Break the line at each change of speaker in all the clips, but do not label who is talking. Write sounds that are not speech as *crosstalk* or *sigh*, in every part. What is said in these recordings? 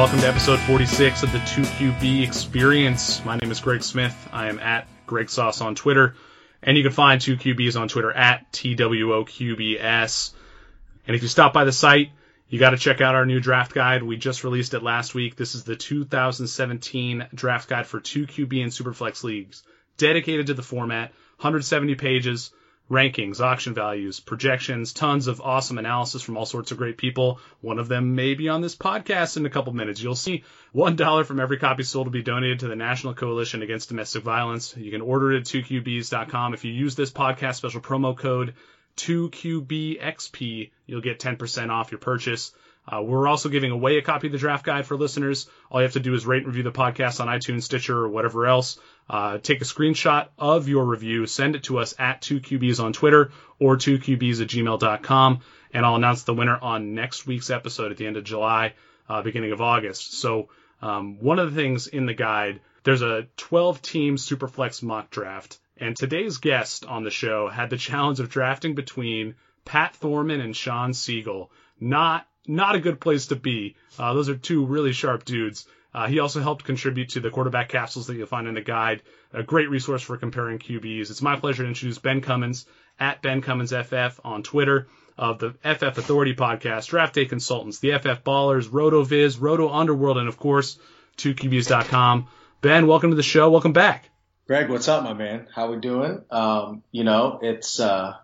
Welcome to episode 46 of the 2QB Experience. My name is Greg Smith. I am at Greg Sauce on Twitter, and you can find 2QBs on Twitter at TWOQBS. And if you stop by the site, you got to check out our new draft guide. We just released it last week. This is the 2017 draft guide for 2QB and Superflex leagues, dedicated to the format, 170 pages rankings, auction values, projections, tons of awesome analysis from all sorts of great people. One of them may be on this podcast in a couple minutes. You'll see $1 from every copy sold will be donated to the National Coalition Against Domestic Violence. You can order it at 2qbs.com. If you use this podcast special promo code 2QBXP, you'll get 10% off your purchase. Uh, we're also giving away a copy of the draft guide for listeners. All you have to do is rate and review the podcast on iTunes, Stitcher, or whatever else. Uh, take a screenshot of your review, send it to us at 2QBs on Twitter or 2QBs at gmail.com, and I'll announce the winner on next week's episode at the end of July, uh, beginning of August. So, um, one of the things in the guide, there's a 12 team Superflex mock draft, and today's guest on the show had the *laughs* challenge of drafting between Pat Thorman and Sean Siegel. Not not a good place to be. Uh, those are two really sharp dudes. Uh, he also helped contribute to the quarterback capsules that you'll find in the guide. A great resource for comparing QBs. It's my pleasure to introduce Ben Cummins at Ben Cummins FF on Twitter of the FF Authority podcast, Draft Day Consultants, the FF Ballers, RotoViz, Roto Underworld, and of course, 2QBs.com. Ben, welcome to the show. Welcome back.
Greg, what's up, my man? How we doing? Um, you know, it's uh,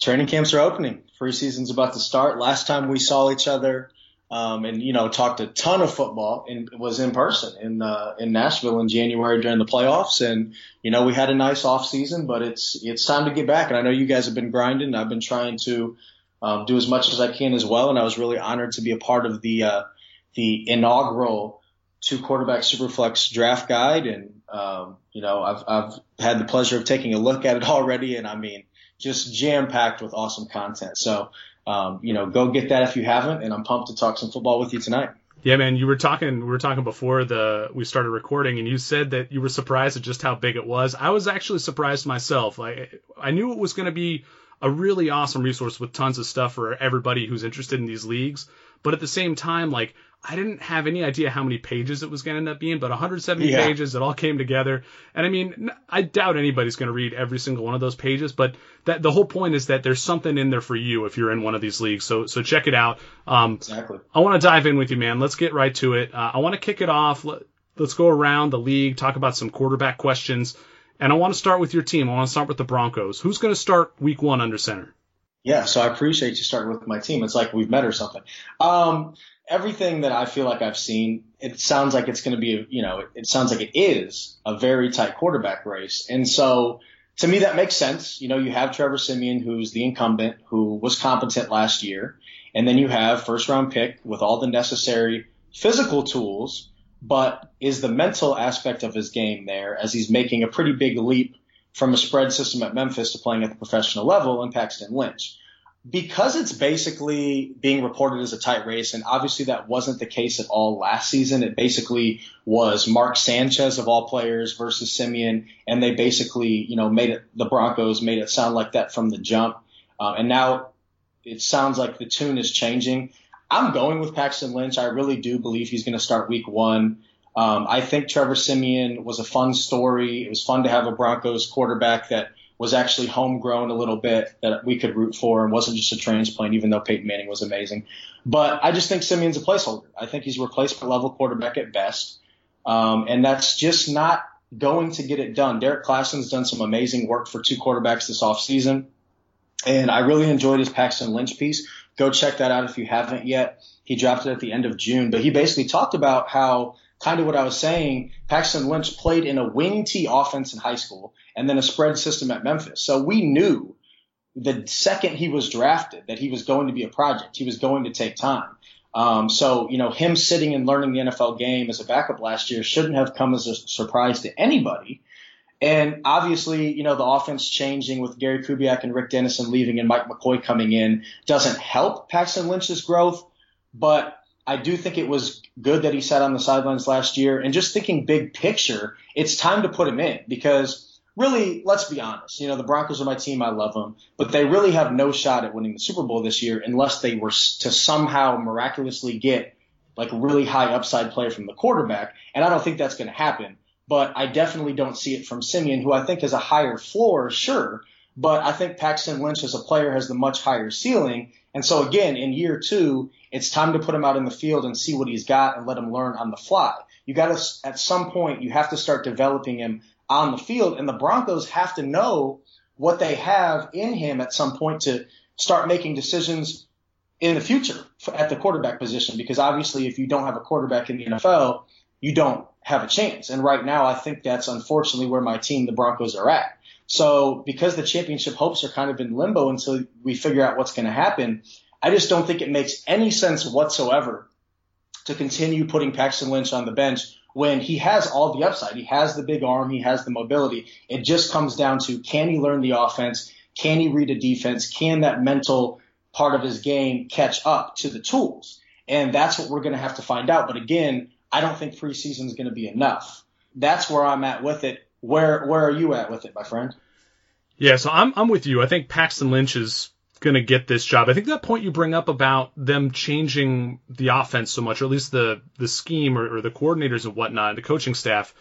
training camps are opening. Free season's about to start. Last time we saw each other um, and you know talked a ton of football and was in person in uh, in Nashville in January during the playoffs. And you know we had a nice off season, but it's it's time to get back. And I know you guys have been grinding. I've been trying to um, do as much as I can as well. And I was really honored to be a part of the uh, the inaugural two quarterback superflex draft guide. And um, you know I've I've had the pleasure of taking a look at it *laughs* already, and I mean just jam packed with awesome content. So um, you know, go get that if you haven't. And I'm pumped to talk some football with you tonight.
Yeah, man, you were talking. We were talking before the we started recording, and you said that you were surprised at just how big it was. I was actually surprised myself. Like, I knew it was going to be a really awesome resource with tons of stuff for everybody who's interested in these leagues. But at the same time, like I didn't have any idea how many pages it was going to end up being, but 170 yeah. pages, it all came together. And I mean, I doubt anybody's going to read every single one of those pages, but that the whole point is that there's something in there for you if you're in one of these leagues. So, so check it out.
Um, exactly.
I want to dive in with you, man. Let's get right to it. Uh, I want to kick it off. Let, let's go around the league, talk about some quarterback questions. And I want to start with your team. I want to start with the Broncos. Who's going to start week one under center?
Yeah, so I appreciate you starting with my team. It's like we've met or something. Um, everything that I feel like I've seen, it sounds like it's going to be, you know, it sounds like it is a very tight quarterback race. And so to me, that makes sense. You know, you have Trevor Siemian, who's the incumbent, who was competent last year. And then you have first round pick with all the necessary physical tools, but is the mental aspect of his game there as he's making a pretty big leap from a spread system at Memphis to playing at the professional level in Paxton Lynch because it's basically being reported as a tight race, and obviously that wasn't the case at all last season. It basically was Mark Sanchez of all players versus Siemian, and they basically, you know, made it the Broncos made it sound like that from the jump. Uh, and now it sounds like the tune is changing. I'm going with Paxton Lynch. I really do believe he's going to start Week One. Um, I think Trevor Siemian was a fun story. It was fun to have a Broncos quarterback that was actually homegrown a little bit that we could root for and wasn't just a transplant, even though Peyton Manning was amazing. But I just think Siemian's a placeholder. I think he's a replacement level quarterback at best. Um, and that's just not going to get it done. Derek Klassen's done some amazing work for two quarterbacks this offseason. And I really enjoyed his Paxton Lynch piece. Go check that out if you haven't yet. He dropped it at the end of June, but he basically talked about how kind of what I was saying, Paxton Lynch played in a wing T offense in high school and then a spread system at Memphis. So we knew the second he was drafted that he was going to be a project. He was going to take time. Um, so, you know, him sitting and learning the NFL game as a backup last year shouldn't have come as a surprise to anybody. And obviously, you know, the offense changing with Gary Kubiak and Rick Dennison leaving and Mike McCoy coming in doesn't help Paxton Lynch's growth. But I do think it was good that he sat on the sidelines last year. And just thinking big picture, it's time to put him in because really, let's be honest. You know, the Broncos are my team. I love them, but they really have no shot at winning the Super Bowl this year unless they were to somehow miraculously get like a really high upside player from the quarterback. And I don't think that's going to happen. But I definitely don't see it from Siemian, who I think has a higher floor, sure. But I think Paxton Lynch as a player has the much higher ceiling. And so again, in year two, it's time to put him out in the field and see what he's got and let him learn on the fly. You got to, at some point, you have to start developing him on the field. And the Broncos have to know what they have in him at some point to start making decisions in the future at the quarterback position. Because obviously, if you don't have a quarterback in the NFL, you don't have a chance. And right now, I think that's unfortunately where my team, the Broncos, are at. So because the championship hopes are kind of in limbo until we figure out what's going to happen, I just don't think it makes any sense whatsoever to continue putting Paxton Lynch on the bench when he has all the upside. He has the big arm, he has the mobility. It just comes down to can he learn the offense? Can he read a defense? Can that mental part of his game catch up to the tools? And that's what we're going to have to find out. But again, I don't think preseason is going to be enough. That's where I'm at with it. Where where are you at with it, my friend?
Yeah, so I'm I'm with you. I think Paxton Lynch is going to get this job. I think that point you bring up about them changing the offense so much, or at least the the scheme or, or the coordinators and whatnot, the coaching staff,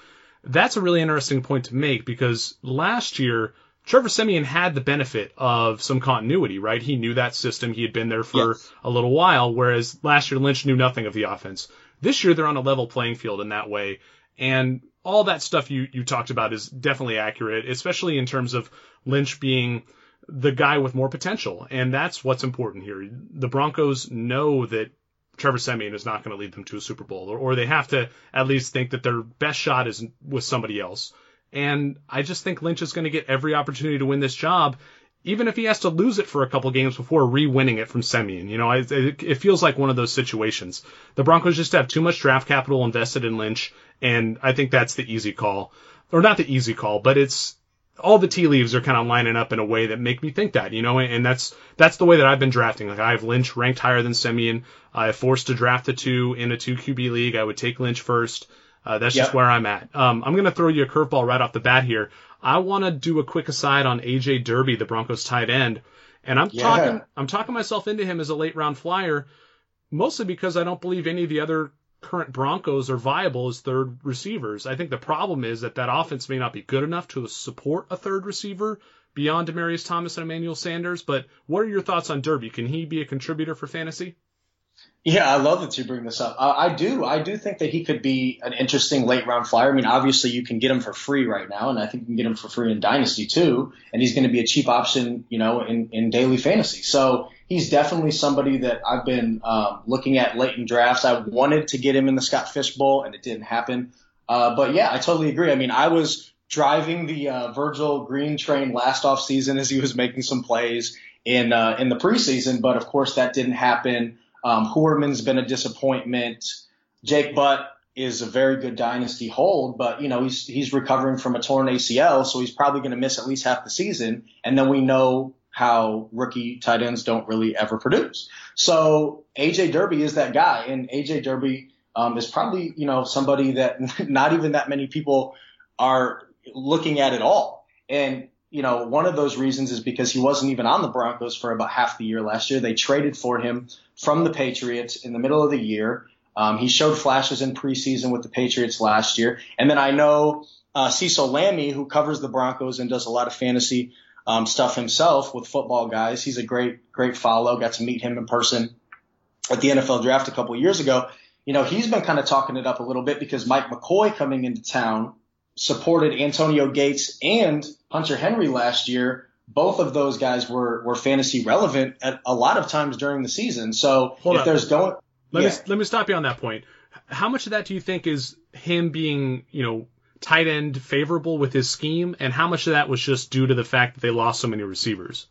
that's a really interesting point to make because last year Trevor Siemian had the benefit of some continuity, right? He knew that system. He had been there for yes. a little while, whereas last year Lynch knew nothing of the offense. This year they're on a level playing field in that way. And all that stuff you, you talked about is definitely accurate, especially in terms of Lynch being the guy with more potential. And that's what's important here. The Broncos know that Trevor Siemian is not going to lead them to a Super Bowl, or, or they have to at least think that their best shot is with somebody else. And I just think Lynch is going to get every opportunity to win this job, even if he has to lose it for a couple games before re-winning it from Siemian. You know, it, it feels like one of those situations. The Broncos just have too much draft capital invested in Lynch, and I think that's the easy call, or not the easy call, but it's all the tea leaves are kind of lining up in a way that make me think that, you know, and that's that's the way that I've been drafting. Like I have Lynch ranked higher than Siemian. I forced to draft a two in a two QB league. I would take Lynch first. Uh, that's yep. just where I'm at. Um, I'm going to throw you a curveball right off the bat here. I want to do a quick aside on AJ Derby, the Broncos tight end, and I'm yeah. talking I'm talking myself into him as a late round flyer, mostly because I don't believe any of the other current Broncos are viable as third receivers. I think the problem is that that offense may not be good enough to support a third receiver beyond Demaryius Thomas and Emmanuel Sanders. But what are your thoughts on Derby? Can he be a contributor for fantasy?
Yeah, I love that you bring this up. Uh, I do. I do think that he could be an interesting late round flyer. I mean, obviously you can get him for free right now, and I think you can get him for free in Dynasty too. And he's going to be a cheap option, you know, in, in daily fantasy. So he's definitely somebody that I've been um, looking at late in drafts. I wanted to get him in the Scott Fish Bowl, and it didn't happen. Uh, but yeah, I totally agree. I mean, I was driving the uh, Virgil Green train last off season as he was making some plays in uh, in the preseason, but of course that didn't happen. Um, Heuerman's been a disappointment. Jake Butt is a very good dynasty hold, but you know he's he's recovering from a torn ACL, so he's probably going to miss at least half the season. And then we know how rookie tight ends don't really ever produce. So AJ Derby is that guy, and AJ Derby um, is probably you know somebody that *laughs* not even that many people are looking at at all. And you know, one of those reasons is because he wasn't even on the Broncos for about half the year last year. They traded for him from the Patriots in the middle of the year. Um, he showed flashes in preseason with the Patriots last year. And then I know uh, Cecil Lammey, who covers the Broncos and does a lot of fantasy um, stuff himself with football guys. He's a great, great follow. Got to meet him in person at the NFL draft a couple years ago. You know, he's been kind of talking it up a little bit because Mike McCoy coming into town supported Antonio Gates and Hunter Henry last year. Both of those guys were, were fantasy relevant at a lot of times during the season. So Hold if there's going,
let yeah. me let me stop you on that point. How much of that do you think is him being, you know, tight end favorable with his scheme, and how much of that was just due to the fact that they lost so many receivers?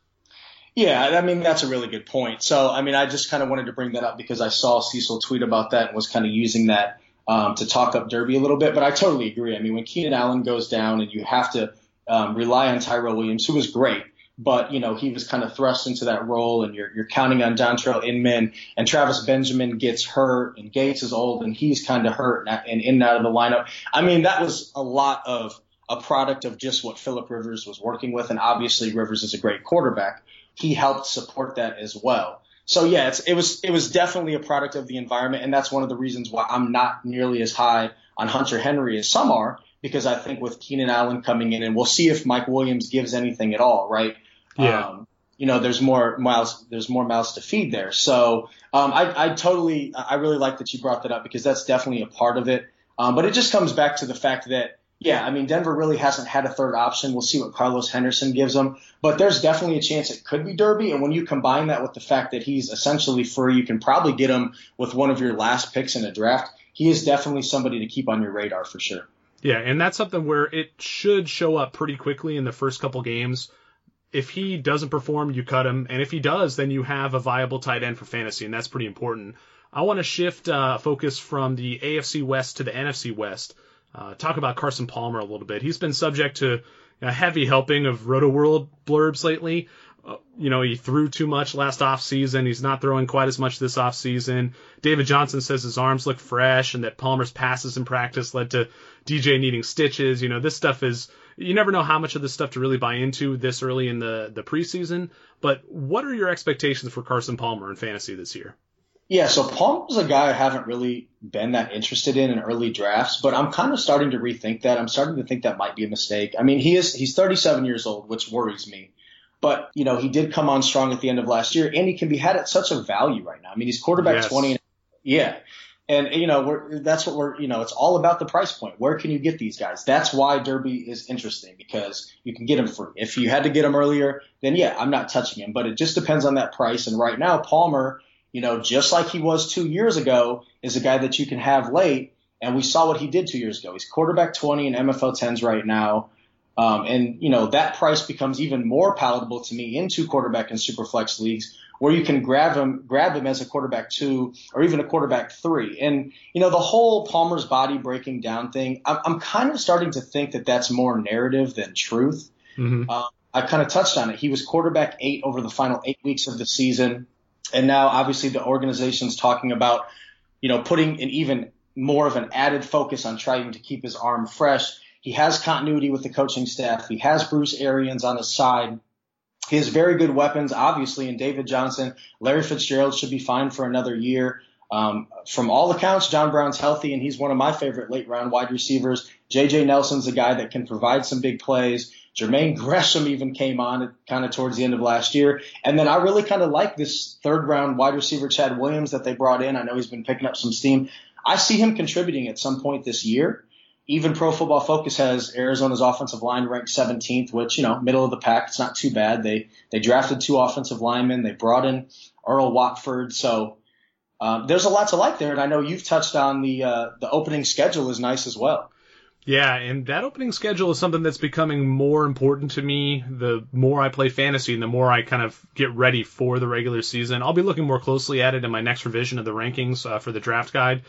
Yeah, I mean that's a really good point. So I mean I just kind of wanted to bring that up because I saw Cecil tweet about that and was kind of using that um, to talk up Derby a little bit. But I totally agree. I mean, when Keenan Allen goes down and you have to um, rely on Tyrell Williams, who was great, but you know he was kind of thrust into that role, and you're you're counting on Dontrelle Inman, and Travis Benjamin gets hurt, and Gates is old, and he's kind of hurt and, and in and out of the lineup. I mean, that was a lot of a product of just what Philip Rivers was working with, and obviously Rivers is a great quarterback. He helped support that as well. So yeah, it was it was definitely a product of the environment, and that's one of the reasons why I'm not nearly as high on Hunter Henry as some are, because I think with Keenan Allen coming in, and we'll see if Mike Williams gives anything at all, right?
Yeah.
Um, you know, there's more mouths, there's more mouths to feed there. So um, I, I totally, I really like that you brought that up because that's definitely a part of it. Um, but it just comes back to the fact that, yeah, I mean, Denver really hasn't had a third option. We'll see what Carlos Henderson gives them, but there's definitely a chance it could be Derby. And when you combine that with the fact that he's essentially free, you can probably get him with one of your last picks in a draft. He is definitely somebody to keep on your radar for sure.
Yeah, and that's something where it should show up pretty quickly in the first couple games if he doesn't perform, you cut him, and if he does, then you have a viable tight end for fantasy, and that's pretty important. I want to shift uh, focus from the AFC West to the NFC West. Uh, talk about Carson Palmer a little bit. He's been subject to a heavy helping of Roto World blurbs lately. Uh, you know, he threw too much last off season. He's not throwing quite as much this off season. David Johnson says his arms look fresh and that Palmer's passes in practice led to DJ needing stitches. You know, this stuff is you never know how much of this stuff to really buy into this early in the the preseason. But what are your expectations for Carson Palmer in fantasy this year?
Yeah, so Palmer's a guy I haven't really been that interested in in early drafts, but I'm kind of starting to rethink that. I'm starting to think that might be a mistake. I mean, he is he's 37 years old, which worries me. But you know, he did come on strong at the end of last year, and he can be had at such a value right now. I mean, he's quarterback yes. 20. Yeah, and you know, we're, that's what we're, you know, it's all about the price point. Where can you get these guys? That's why Derby is interesting because you can get them free. If you had to get them earlier, then yeah, I'm not touching him. But it just depends on that price. And right now, Palmer, you know, just like he was two years ago, is a guy that you can have late. And we saw what he did two years ago. He's quarterback 20 in MFL 10s right now. Um, and you know that price becomes even more palatable to me in two quarterback and superflex leagues where you can grab him, grab him as a quarterback two or even a quarterback three. And, you know, the whole Palmer's body breaking down thing, I'm, I'm kind of starting to think that that's more narrative than truth. Mm-hmm. Uh, I kind of touched on it. He was quarterback eight over the final eight weeks of the season. And now obviously the organization's talking about, you know, putting an even more of an added focus on trying to keep his arm fresh. He has continuity with the coaching staff. He has Bruce Arians on his side. He has very good weapons, obviously, in David Johnson. Larry Fitzgerald should be fine for another year. Um, from all accounts, John Brown's healthy, and he's one of my favorite late round wide receivers. J.J. Nelson's a guy that can provide some big plays. Jermaine Gresham even came on kind of towards the end of last year. And then I really kind of like this third round wide receiver, Chad Williams, that they brought in. I know he's been picking up some steam. I see him contributing at some point this year even Pro Football Focus has Arizona's offensive line ranked 17th, which you know middle of the pack. It's not too bad. They they drafted two offensive linemen. They brought in Earl Watford. So um, there's a lot to like there, and I know you've touched on the uh, the opening schedule is nice as well.
Yeah, and that opening schedule is something that's becoming more important to me. The more I play fantasy and the more I kind of get ready for the regular season, I'll be looking more closely at it in my next revision of the rankings uh, for the draft guide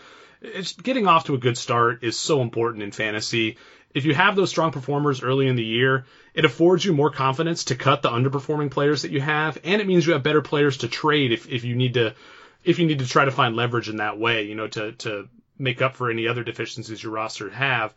getting off to a good start is so important in fantasy. If you have those strong performers early in the year, it affords you more confidence to cut the underperforming players that you have, and it means you have better players to trade if, if you need to if you need to try to find leverage in that way, you know, to to make up for any other deficiencies your roster have.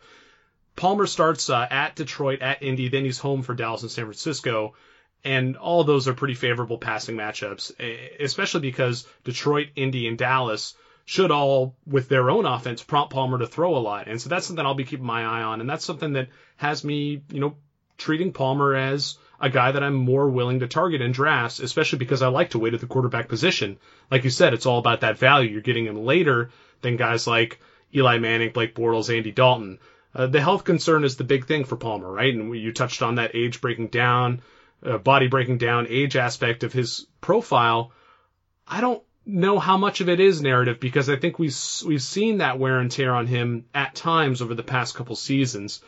Palmer starts uh, at Detroit, at Indy, then he's home for Dallas and San Francisco, and all those are pretty favorable passing matchups, especially because Detroit, Indy, and Dallas should all, with their own offense, prompt Palmer to throw a lot. And so that's something I'll be keeping my eye on. And that's something that has me, you know, treating Palmer as a guy that I'm more willing to target in drafts, especially because I like to wait at the quarterback position. Like you said, it's all about that value. You're getting him later than guys like Eli Manning, Blake Bortles, Andy Dalton. Uh, the health concern is the big thing for Palmer, right? And you touched on that age breaking down, uh, body breaking down, age aspect of his profile. I don't know how much of it is narrative because I think we've we've seen that wear and tear on him at times over the past couple seasons.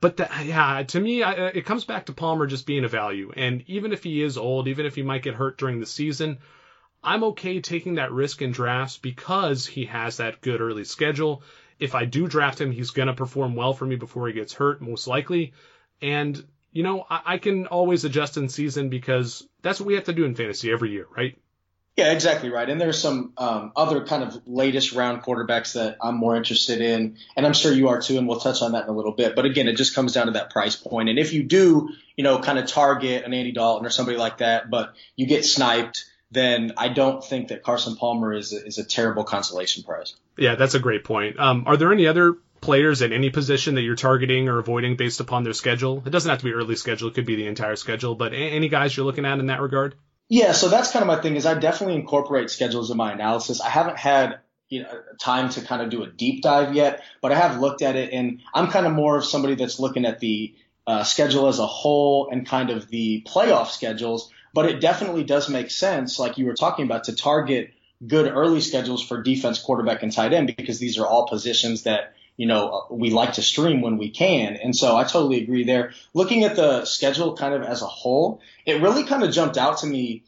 But that, yeah, to me, I, uh, it comes back to Palmer just being a value. And even if he is old, even if he might get hurt during the season, I'm okay taking that risk in drafts because he has that good early schedule. If I do draft him, he's going to perform well for me before he gets hurt, most likely. And, you know, I, I can always adjust in season because that's what we have to do in fantasy every year, right?
Yeah, exactly right. And there's some um, other kind of latest round quarterbacks that I'm more interested in, and I'm sure you are too. And we'll touch on that in a little bit. But again, it just comes down to that price point. And if you do, you know, kind of target an Andy Dalton or somebody like that, but you get sniped, then I don't think that Carson Palmer is a, is a terrible consolation prize.
Yeah, that's a great point. Um, are there any other players at any position that you're targeting or avoiding based upon their schedule? It doesn't have to be early schedule; it could be the entire schedule. But any guys you're looking at in that regard?
Yeah, so that's kind of my thing. Is I definitely incorporate schedules in my analysis. I haven't had you know, time to kind of do a deep dive yet, but I have looked at it, and I'm kind of more of somebody that's looking at the uh, schedule as a whole and kind of the playoff schedules. But it definitely does make sense, like you were talking about, to target good early schedules for defense, quarterback, and tight end because these are all positions that you know we like to stream when we can. And so I totally agree there. Looking at the schedule kind of as a whole, it really kind of jumped out to me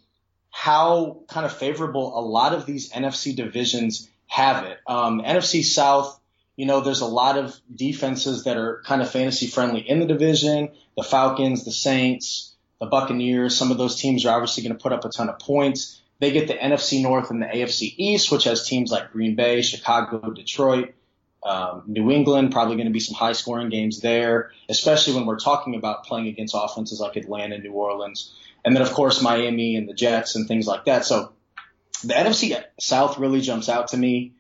how kind of favorable a lot of these NFC divisions have it. Um, NFC South, you know, there's a lot of defenses that are kind of fantasy friendly in the division. The Falcons, the Saints, the Buccaneers, some of those teams are obviously going to put up a ton of points. They get the NFC North and the AFC East, which has teams like Green Bay, Chicago, Detroit, um, New England, probably going to be some high scoring games there, especially when we're talking about playing against offenses like Atlanta, New Orleans, and then of course Miami and the Jets and things like that. So the NFC South really jumps out to me.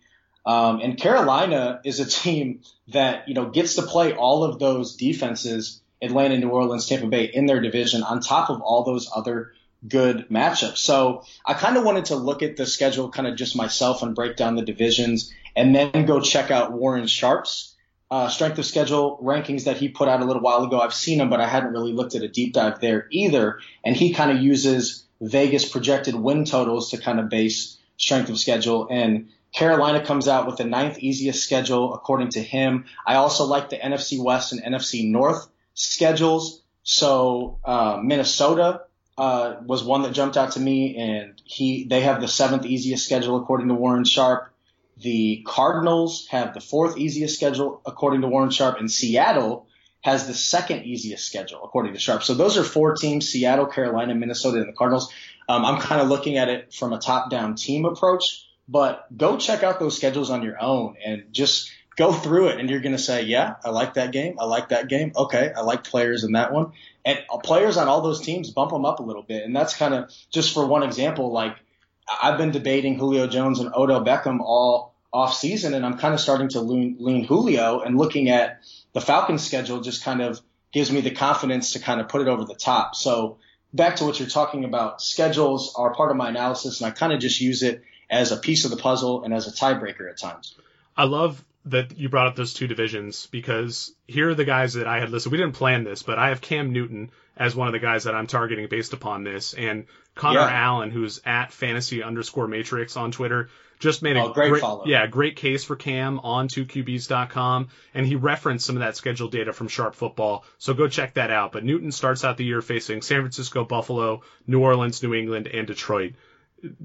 Um, and Carolina is a *laughs* team that, you know, gets to play all of those defenses, Atlanta, New Orleans, Tampa Bay in their division on top of all those other good matchups. So I kind of wanted to look at the schedule kind of just myself and break down the divisions and then go check out Warren Sharp's uh, strength of schedule rankings that he put out a little while ago. I've seen them, but I hadn't really looked at a deep dive there either. And he kind of uses Vegas projected win totals to kind of base strength of schedule. And Carolina comes out with the ninth easiest schedule according to him. I also like the NFC West and NFC North schedules. So uh, Minnesota uh, was one that jumped out to me, and he they have the seventh easiest schedule according to Warren Sharp. The Cardinals have the fourth easiest schedule according to Warren Sharp, and Seattle has the second easiest schedule according to Sharp. So those are four teams: Seattle, Carolina, Minnesota, and the Cardinals. Um, I'm kind of looking at it from a top-down team approach, but go check out those schedules on your own and just go through it, and you're going to say, "Yeah, I like that game. I like that game. Okay, I like players in that one." And players on all those teams bump them up a little bit, and that's kind of just for one example. Like I've been debating Julio Jones and Odell Beckham all off season, and I'm kind of starting to lean, lean Julio and looking at the Falcons schedule just kind of gives me the confidence to kind of put it over the top. So back to what you're talking about, schedules are part of my analysis and I kind of just use it as a piece of the puzzle and as a tiebreaker at times.
I love that you brought up those two divisions because here are the guys that I had listed. We didn't plan this, but I have Cam Newton as one of the guys that I'm targeting based upon this. And Connor yeah. Allen, who's at fantasy underscore matrix on Twitter, just made a
oh, great, great
yeah, great case for Cam on 2QBs.com. And he referenced some of that schedule data from Sharp Football. So go check that out. But Newton starts out the year facing San Francisco, Buffalo, New Orleans, New England, and Detroit.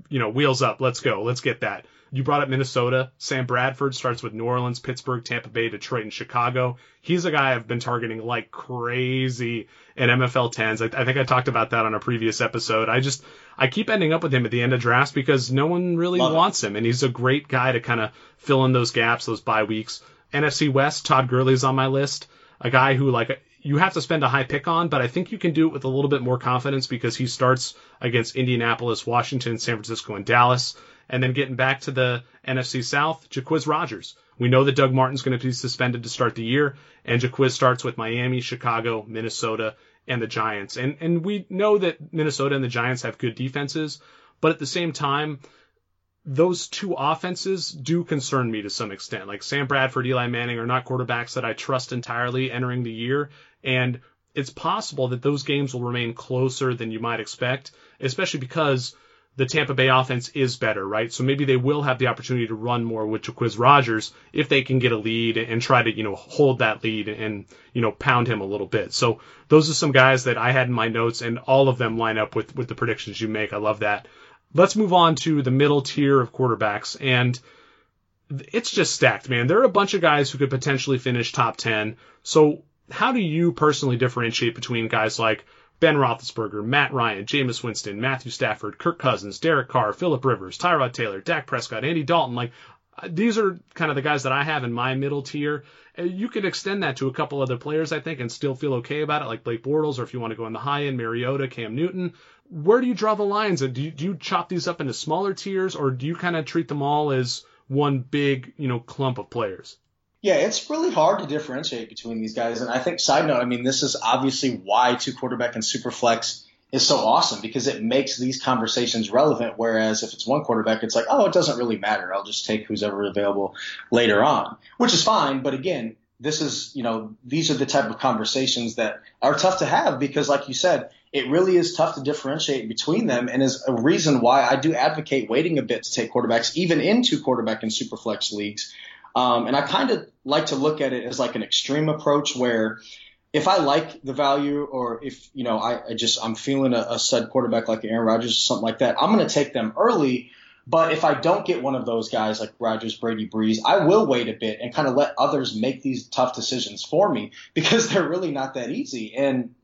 You know, wheels up. Let's go. Let's get that. You brought up Minnesota. Sam Bradford starts with New Orleans, Pittsburgh, Tampa Bay, Detroit, and Chicago. He's a guy I've been targeting like crazy in MFL 10s. I, I think I talked about that on a previous episode. I just, I keep ending up with him at the end of drafts because no one really Love wants him. And he's a great guy to kind of fill in those gaps, those bye weeks. NFC West, Todd Gurley's on my list. A guy who like you have to spend a high pick on, but I think you can do it with a little bit more confidence because he starts against Indianapolis, Washington, San Francisco, and Dallas. And then getting back to the NFC South, Jacquizz Rodgers. We know that Doug Martin's going to be suspended to start the year, and Jacquizz starts with Miami, Chicago, Minnesota, and the Giants. And and we know that Minnesota and the Giants have good defenses, but at the same time, those two offenses do concern me to some extent. Like Sam Bradford, Eli Manning are not quarterbacks that I trust entirely entering the year, and it's possible that those games will remain closer than you might expect, especially because the Tampa Bay offense is better, right? So maybe they will have the opportunity to run more with Jacquizz Rodgers if they can get a lead and try to, you know, hold that lead and, you know, pound him a little bit. So those are some guys that I had in my notes and all of them line up with, with the predictions you make. I love that. Let's move on to the middle tier of quarterbacks and it's just stacked, man. There are a bunch of guys who could potentially finish top 10. So how do you personally differentiate between guys like Ben Roethlisberger, Matt Ryan, Jameis Winston, Matthew Stafford, Kirk Cousins, Derek Carr, Philip Rivers, Tyrod Taylor, Dak Prescott, Andy Dalton. Like these are kind of the guys that I have in my middle tier. Uh, you could extend that to a couple other players, I think, and still feel okay about it, like Blake Bortles, or if you want to go in the high end, Mariota, Cam Newton. where do you draw the lines? Do you, do you chop these up into smaller tiers, or do you kind of treat them all as one big, you know, clump of players?
Yeah, it's really hard to differentiate between these guys. And I think, side note, I mean, this is obviously why two quarterback and super flex is so awesome because it makes these conversations relevant. Whereas if it's one quarterback, it's like, oh, it doesn't really matter. I'll just take who's ever available later on, which is fine. But again, this is, you know, these are the type of conversations that are tough to have because, like you said, it really is tough to differentiate between them and is a reason why I do advocate waiting a bit to take quarterbacks, even into quarterback and super flex leagues. Um, and I kind of like to look at it as like an extreme approach where if I like the value or if, you know, I, I just, I'm feeling a, a stud quarterback like Aaron Rodgers or something like that, I'm going to take them early. But if I don't get one of those guys like Rodgers, Brady, Brees, I will wait a bit and kind of let others make these tough decisions for me *laughs* because they're really not that easy. And,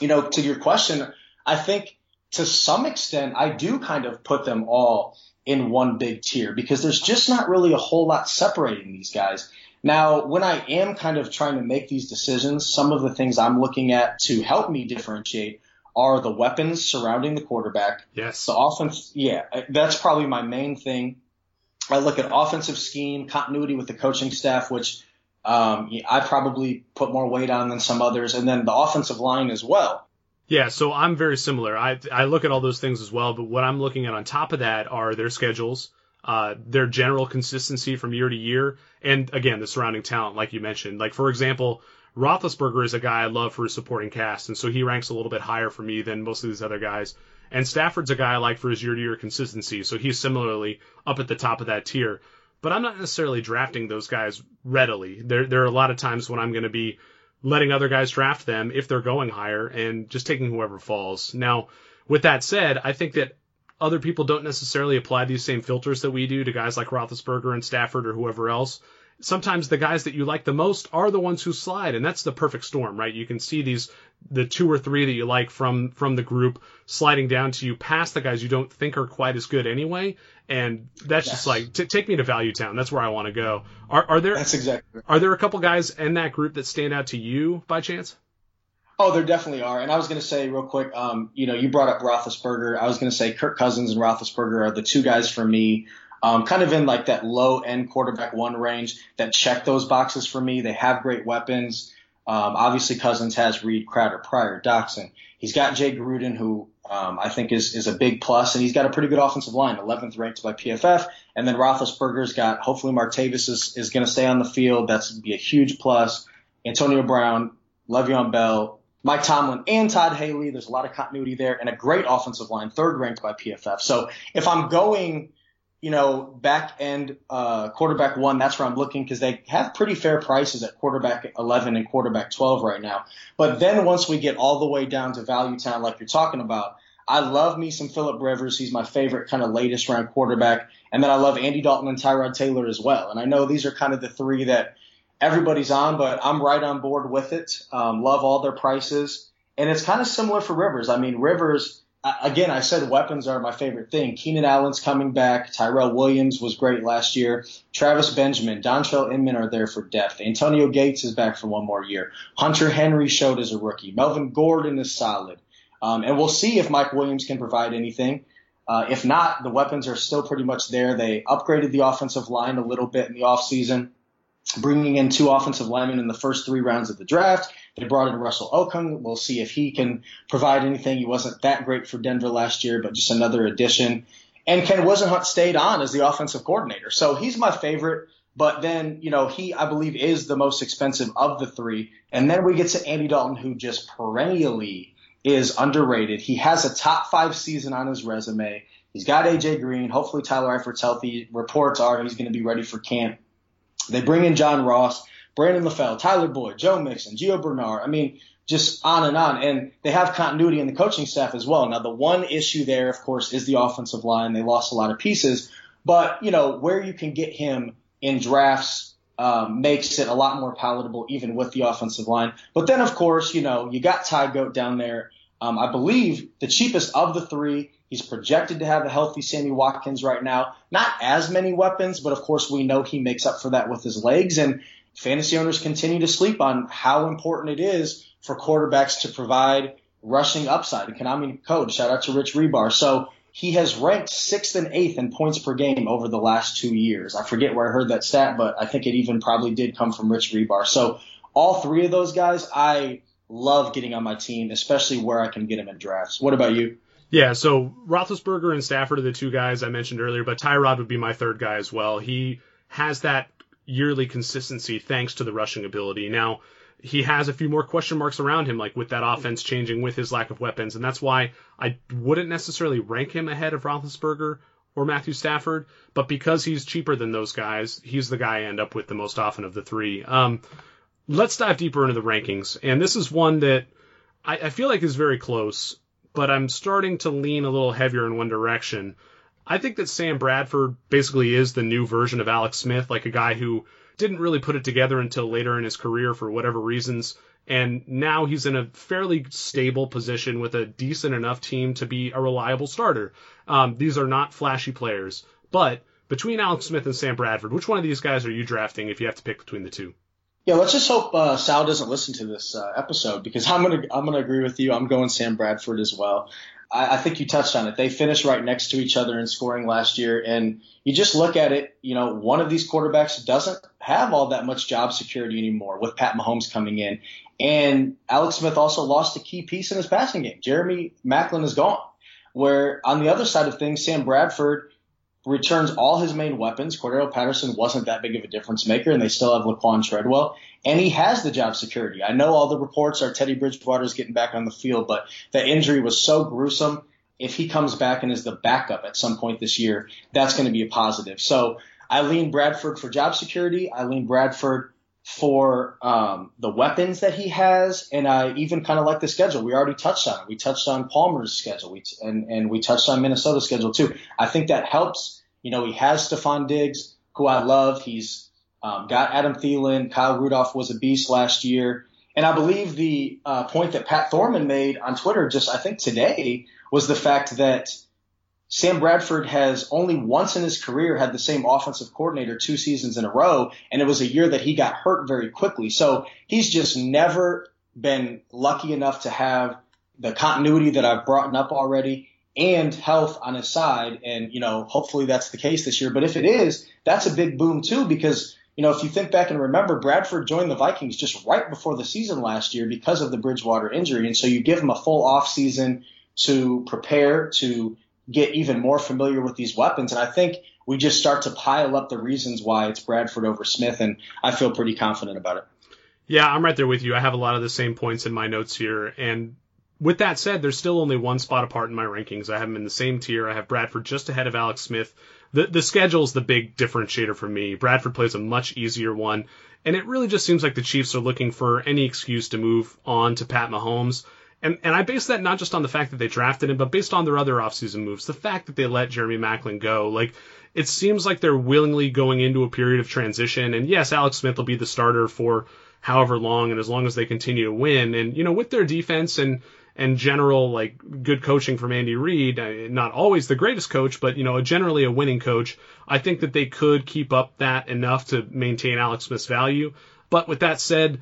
you know, to your question, I think to some extent, I do kind of put them all in one big tier because there's just not really a whole lot separating these guys. Now, when I am kind of trying to make these decisions, some of the things I'm looking at to help me differentiate are the weapons surrounding the quarterback.
Yes.
The offense, yeah, that's probably my main thing. I look at offensive scheme, continuity with the coaching staff, which um, I probably put more weight on than some others, and then the offensive line as well.
Yeah, so I'm very similar. I I look at all those things as well, but what I'm looking at on top of that are their schedules, uh, their general consistency from year to year, and again the surrounding talent, like you mentioned. Like for example, Roethlisberger is a guy I love for his supporting cast, and so he ranks a little bit higher for me than most of these other guys. And Stafford's a guy I like for his year to year consistency, so he's similarly up at the top of that tier. But I'm not necessarily drafting those guys readily. There there are a lot of times when I'm going to be letting other guys draft them if they're going higher and just taking whoever falls. Now, with that said, I think that other people don't necessarily apply these same filters that we do to guys like Roethlisberger and Stafford or whoever else. Sometimes the guys that you like the most are the ones who slide, and that's the perfect storm, right? You can see these the two or three that you like from from the group sliding down to you past the guys you don't think are quite as good anyway, and that's yes. just like t- take me to Value Town. That's where I want to go. Are, are there?
That's exactly.
Are there a couple guys in that group that stand out to you by chance?
Oh, there definitely are. And I was going to say real quick, um, you know, you brought up Roethlisberger. I was going to say Kirk Cousins and Roethlisberger are the two guys for me, um, kind of in like that low end quarterback one range that check those boxes for me. They have great weapons. Um, obviously, Cousins has Reed, Crowder, Pryor, Doctson. He's got Jay Gruden, who um, I think is is a big plus, and he's got a pretty good offensive line, 11th ranked by PFF. And then Roethlisberger's got hopefully Martavis is is going to stay on the field. That's be a huge plus. Antonio Brown, Le'Veon Bell, Mike Tomlin, and Todd Haley. There's a lot of continuity there, and a great offensive line, third ranked by PFF. So if I'm going you know, back end uh, quarterback one, that's where I'm looking because they have pretty fair prices at quarterback 11 and quarterback 12 right now. But then once we get all the way down to value town, like you're talking about, I love me some Philip Rivers. He's my favorite kind of latest round quarterback. And then I love Andy Dalton and Tyrod Taylor as well. And I know these are kind of the three that everybody's on, but I'm right on board with it. Um, love all their prices. And it's kind of similar for Rivers. I mean, Rivers, again, I said weapons are my favorite thing. Keenan Allen's coming back. Tyrell Williams was great last year. Travis Benjamin, Dontrelle Inman are there for depth. Antonio Gates is back for one more year. Hunter Henry showed as a rookie. Melvin Gordon is solid. Um, and we'll see if Mike Williams can provide anything. Uh, if not, the weapons are still pretty much there. They upgraded the offensive line a little bit in the offseason, bringing in two offensive linemen in the first three rounds of the draft. They brought in Russell Okung. We'll see if he can provide anything. He wasn't that great for Denver last year, but just another addition. And Ken Whisenhunt stayed on as the offensive coordinator. So he's my favorite. But then, you know, he, I believe, is the most expensive of the three. And then we get to Andy Dalton, who just perennially is underrated. He has a top five season on his resume. He's got AJ Green. Hopefully Tyler Eifert's healthy. Reports are he's going to be ready for camp. They bring in John Ross. Brandon LaFell, Tyler Boyd, Joe Mixon, Gio Bernard. I mean, just on and on. And they have continuity in the coaching staff as well. Now, the one issue there, of course, is the offensive line. They lost a lot of pieces. But, you know, where you can get him in drafts um, makes it a lot more palatable, even with the offensive line. But then, of course, you know, you got Ty God down there. Um, I believe the cheapest of the three. He's projected to have a healthy Sammy Watkins right now. Not as many weapons, but of course we know he makes up for that with his legs. And fantasy owners continue to sleep on how important it is for quarterbacks to provide rushing upside. And Konami code, shout out to Rich Hribar. So he has ranked sixth and eighth in points per game over the last two years. I forget where I heard that stat, but I think it even probably did come from Rich Hribar. So all three of those guys, I love getting on my team, especially where I can get him in drafts. What about you?
Yeah, so Roethlisberger and Stafford are the two guys I mentioned earlier, but Tyrod would be my third guy as well. He has that yearly consistency thanks to the rushing ability. Now, he has a few more question marks around him, like with that offense changing with his lack of weapons, and that's why I wouldn't necessarily rank him ahead of Roethlisberger or Matthew Stafford, but because he's cheaper than those guys, he's the guy I end up with the most often of the three. Um, let's dive deeper into the rankings, and this is one that I, I feel like is very close, but I'm starting to lean a little heavier in one direction. I think that Sam Bradford basically is the new version of Alex Smith, like a guy who didn't really put it together until later in his career for whatever reasons. And now he's in a fairly stable position with a decent enough team to be a reliable starter. Um, these are not flashy players, but between Alex Smith and Sam Bradford, which one of these guys are you drafting if you have to pick between the two?
Yeah, let's just hope uh, Sal doesn't listen to this uh, episode because I'm gonna I'm gonna agree with you. I'm going Sam Bradford as well. I, I think you touched on it. They finished right next to each other in scoring last year, and you just look at it. You know, one of these quarterbacks doesn't have all that much job security anymore with Pat Mahomes coming in, and Alex Smith also lost a key piece in his passing game. Jeremy Maclin is gone. Where on the other side of things, Sam Bradford returns all his main weapons. Cordarrelle Patterson wasn't that big of a difference maker, and they still have Laquan Treadwell, and he has the job security. I know all the reports are Teddy Bridgewater's getting back on the field, but that injury was so gruesome. If he comes back and is the backup at some point this year, that's going to be a positive. So I lean Bradford for job security. I lean Bradford for um, the weapons that he has, and I even kind of like the schedule. We already touched on it. We touched on Palmer's schedule, we t- and and we touched on Minnesota's schedule too. I think that helps. You know, he has Stefon Diggs, who I love. He's um, got Adam Thielen. Kyle Rudolph was a beast last year, and I believe the uh, point that Pat Thorman made on Twitter just I think today was the fact that Sam Bradford has only once in his career had the same offensive coordinator two seasons in a row, and it was a year that he got hurt very quickly. So he's just never been lucky enough to have the continuity that I've brought up already and health on his side. And, you know, hopefully that's the case this year. But if it is, that's a big boom too, because, you know, if you think back and remember, Bradford joined the Vikings just right before the season last year because of the Bridgewater injury. And so you give him a full off season to prepare, to get even more familiar with these weapons. And I think we just start to pile up the reasons why it's Bradford over Smith, and I feel pretty confident about it.
Yeah, I'm right there with you. I have a lot of the same points in my notes here. And with that said, there's still only one spot apart in my rankings. I have them in the same tier. I have Bradford just ahead of Alex Smith. The the schedule's the big differentiator for me. Bradford plays a much easier one, and it really just seems like the Chiefs are looking for any excuse to move on to Pat Mahomes. And and I base that not just on the fact that they drafted him, but based on their other offseason moves. The fact that they let Jeremy Maclin go, like it seems like they're willingly going into a period of transition. And yes, Alex Smith will be the starter for however long, and as long as they continue to win. And you know, with their defense and and general like good coaching from Andy Reid, uh, not always the greatest coach, but you know, generally a winning coach. I think that they could keep up that enough to maintain Alex Smith's value. But with that said,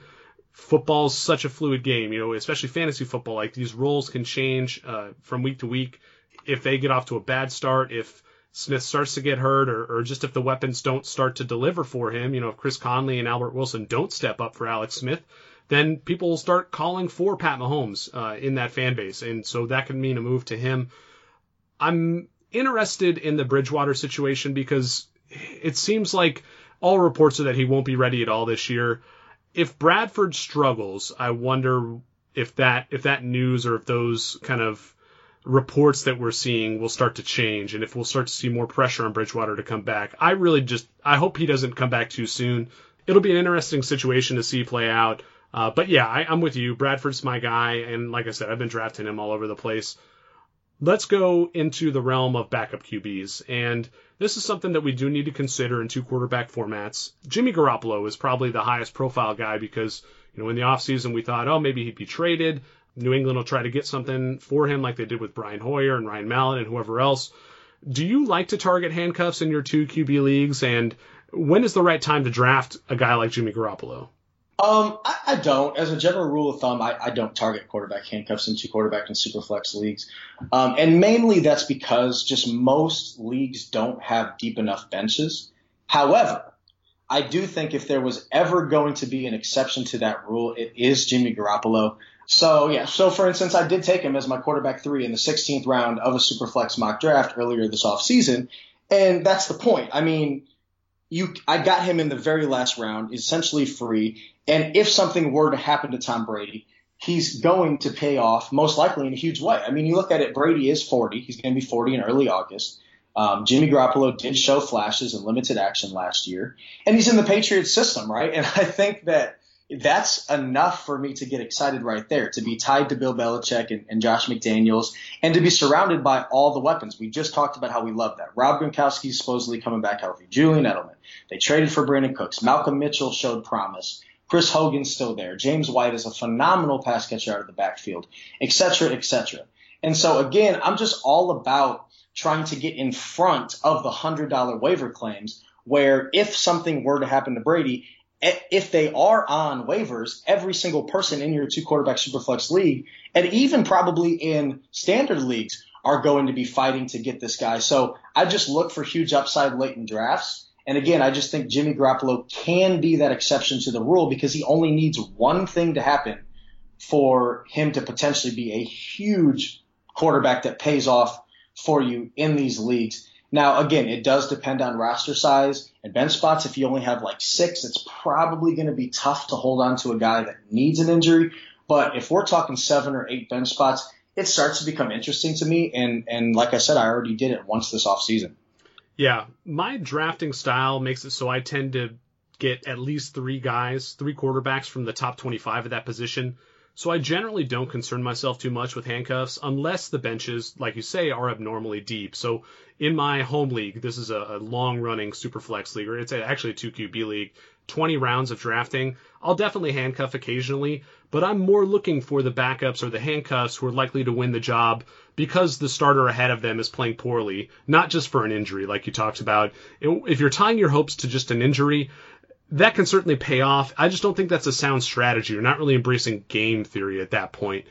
football's such a fluid game, you know, especially fantasy football. Like these roles can change uh, from week to week. If they get off to a bad start, if Smith starts to get hurt, or, or just if the weapons don't start to deliver for him, you know, if Chris Conley and Albert Wilson don't step up for Alex Smith, then people will start calling for Pat Mahomes uh, in that fan base, and so that could mean a move to him. I'm interested in the Bridgewater situation because it seems like all reports are that he won't be ready at all this year if Bradford struggles, I wonder if that if that news or if those kind of reports that we're seeing will start to change and if we'll start to see more pressure on Bridgewater to come back. I really just I hope he doesn't come back too soon. It'll be an interesting situation to see play out. Uh, but yeah, I, I'm with you. Bradford's my guy, and like I said, I've been drafting him all over the place. Let's go into the realm of backup QBs. And this is something that we do need to consider in two quarterback formats. Jimmy Garoppolo is probably the highest profile guy because, you know, in the offseason we thought, oh, maybe he'd be traded. New England will try to get something for him like they did with Brian Hoyer and Ryan Mallett and whoever else. Do you like to target handcuffs in your two QB leagues? And when is the right time to draft a guy like Jimmy Garoppolo?
Um, I, I, don't. As a general rule of thumb, I, I, don't target quarterback handcuffs in two quarterback and superflex leagues. Um, and mainly that's because just most leagues don't have deep enough benches. However, I do think if there was ever going to be an exception to that rule, it is Jimmy Garoppolo. So yeah, so for instance, I did take him as my quarterback three in the 16th round of a superflex mock draft earlier this offseason. And that's the point. I mean, you, I got him in the very last round, essentially free. And if something were to happen to Tom Brady, he's going to pay off most likely in a huge way. I mean, you look at it, Brady is 40. He's going to be 40 in early August. Um, Jimmy Garoppolo did show flashes in limited action last year, and he's in the Patriots system, right? And *laughs* I think that that's enough for me to get excited right there, to be tied to Bill Belichick and, and Josh McDaniels, and to be surrounded by all the weapons. We just talked about how we love that. Rob Gronkowski's supposedly coming back healthy. Julian Edelman. They traded for Brandin Cooks. Malcolm Mitchell showed promise. Chris Hogan's still there. James White is a phenomenal pass catcher out of the backfield, et cetera, et cetera. And so again, I'm just all about trying to get in front of the hundred dollar waiver claims where if something were to happen to Brady, if they are on waivers, every single person in your two quarterback superflex league, and even probably in standard leagues, are going to be fighting to get this guy. So I just look for huge upside late in drafts. And again, I just think Jimmy Garoppolo can be that exception to the rule because he only needs one thing to happen for him to potentially be a huge quarterback that pays off for you in these leagues. Now, again, it does depend on roster size and bench spots. If you only have like six, it's probably going to be tough to hold on to a guy that needs an injury. But if we're talking seven or eight bench spots, it starts to become interesting to me. And, and like I said, I already did it once this offseason.
Yeah, my drafting style makes it so I tend to get at least three guys, three quarterbacks from the top 25 of that position. So I generally don't concern myself too much with handcuffs unless the benches, like you say, are abnormally deep. So in my home league, this is a, a long running super flex league, or it's actually a 2 QB league, 20 rounds of drafting. I'll definitely handcuff occasionally, but I'm more looking for the backups or the handcuffs who are likely to win the job because the starter ahead of them is playing poorly, not just for an injury, like you talked about. If you're tying your hopes to just an injury, that can certainly pay off. I just don't think that's a sound strategy. You're not really embracing game theory at that point.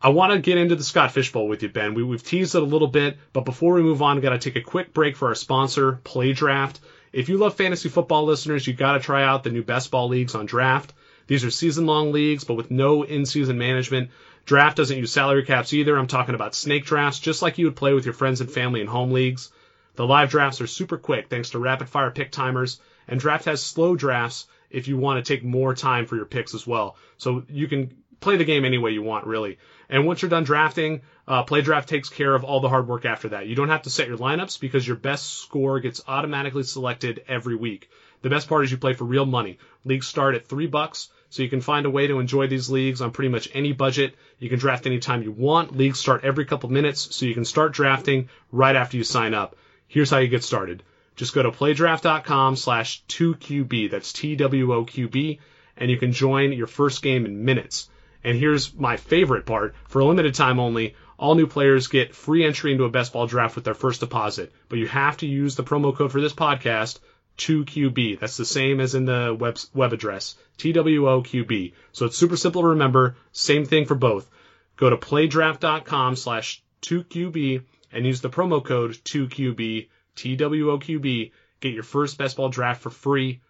I want to get into the Scott Fishbowl with you, Ben. We, have teased it a little bit, but before we move on, we got to take a quick break for our sponsor, Play Draft. If you love fantasy football listeners, you've got to try out the new best ball leagues on Draft. These are season long leagues, but with no in season management. Draft doesn't use salary caps either. I'm talking about snake drafts, just like you would play with your friends and family in home leagues. The live drafts are super quick thanks to rapid fire pick timers and Draft has slow drafts if you want to take more time for your picks as well. So you can play the game any way you want, really. And once you're done drafting, uh, Play Draft takes care of all the hard work after that. You don't have to set your lineups because your best score gets automatically selected every week. The best part is you play for real money. Leagues start at three bucks, so you can find a way to enjoy these leagues on pretty much any budget. You can draft anytime you want. Leagues start every couple minutes, so you can start drafting right after you sign up. Here's how you get started. Just go to playdraft.com slash 2QB. That's T-W-O-Q-B. And you can join your first game in minutes. And here's my favorite part. For a limited time only, all new players get free entry into a best ball draft with their first deposit. But you have to use the promo code for this podcast, 2QB. That's the same as in the web, web address, T-W-O-Q-B. So it's super simple to remember. Same thing for both. Go to playdraft.com slash 2QB and use the promo code 2QB TWOQB. Get your first best ball draft for free.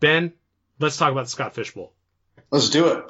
Ben, let's talk about the Scott Fishbowl.
Let's do it.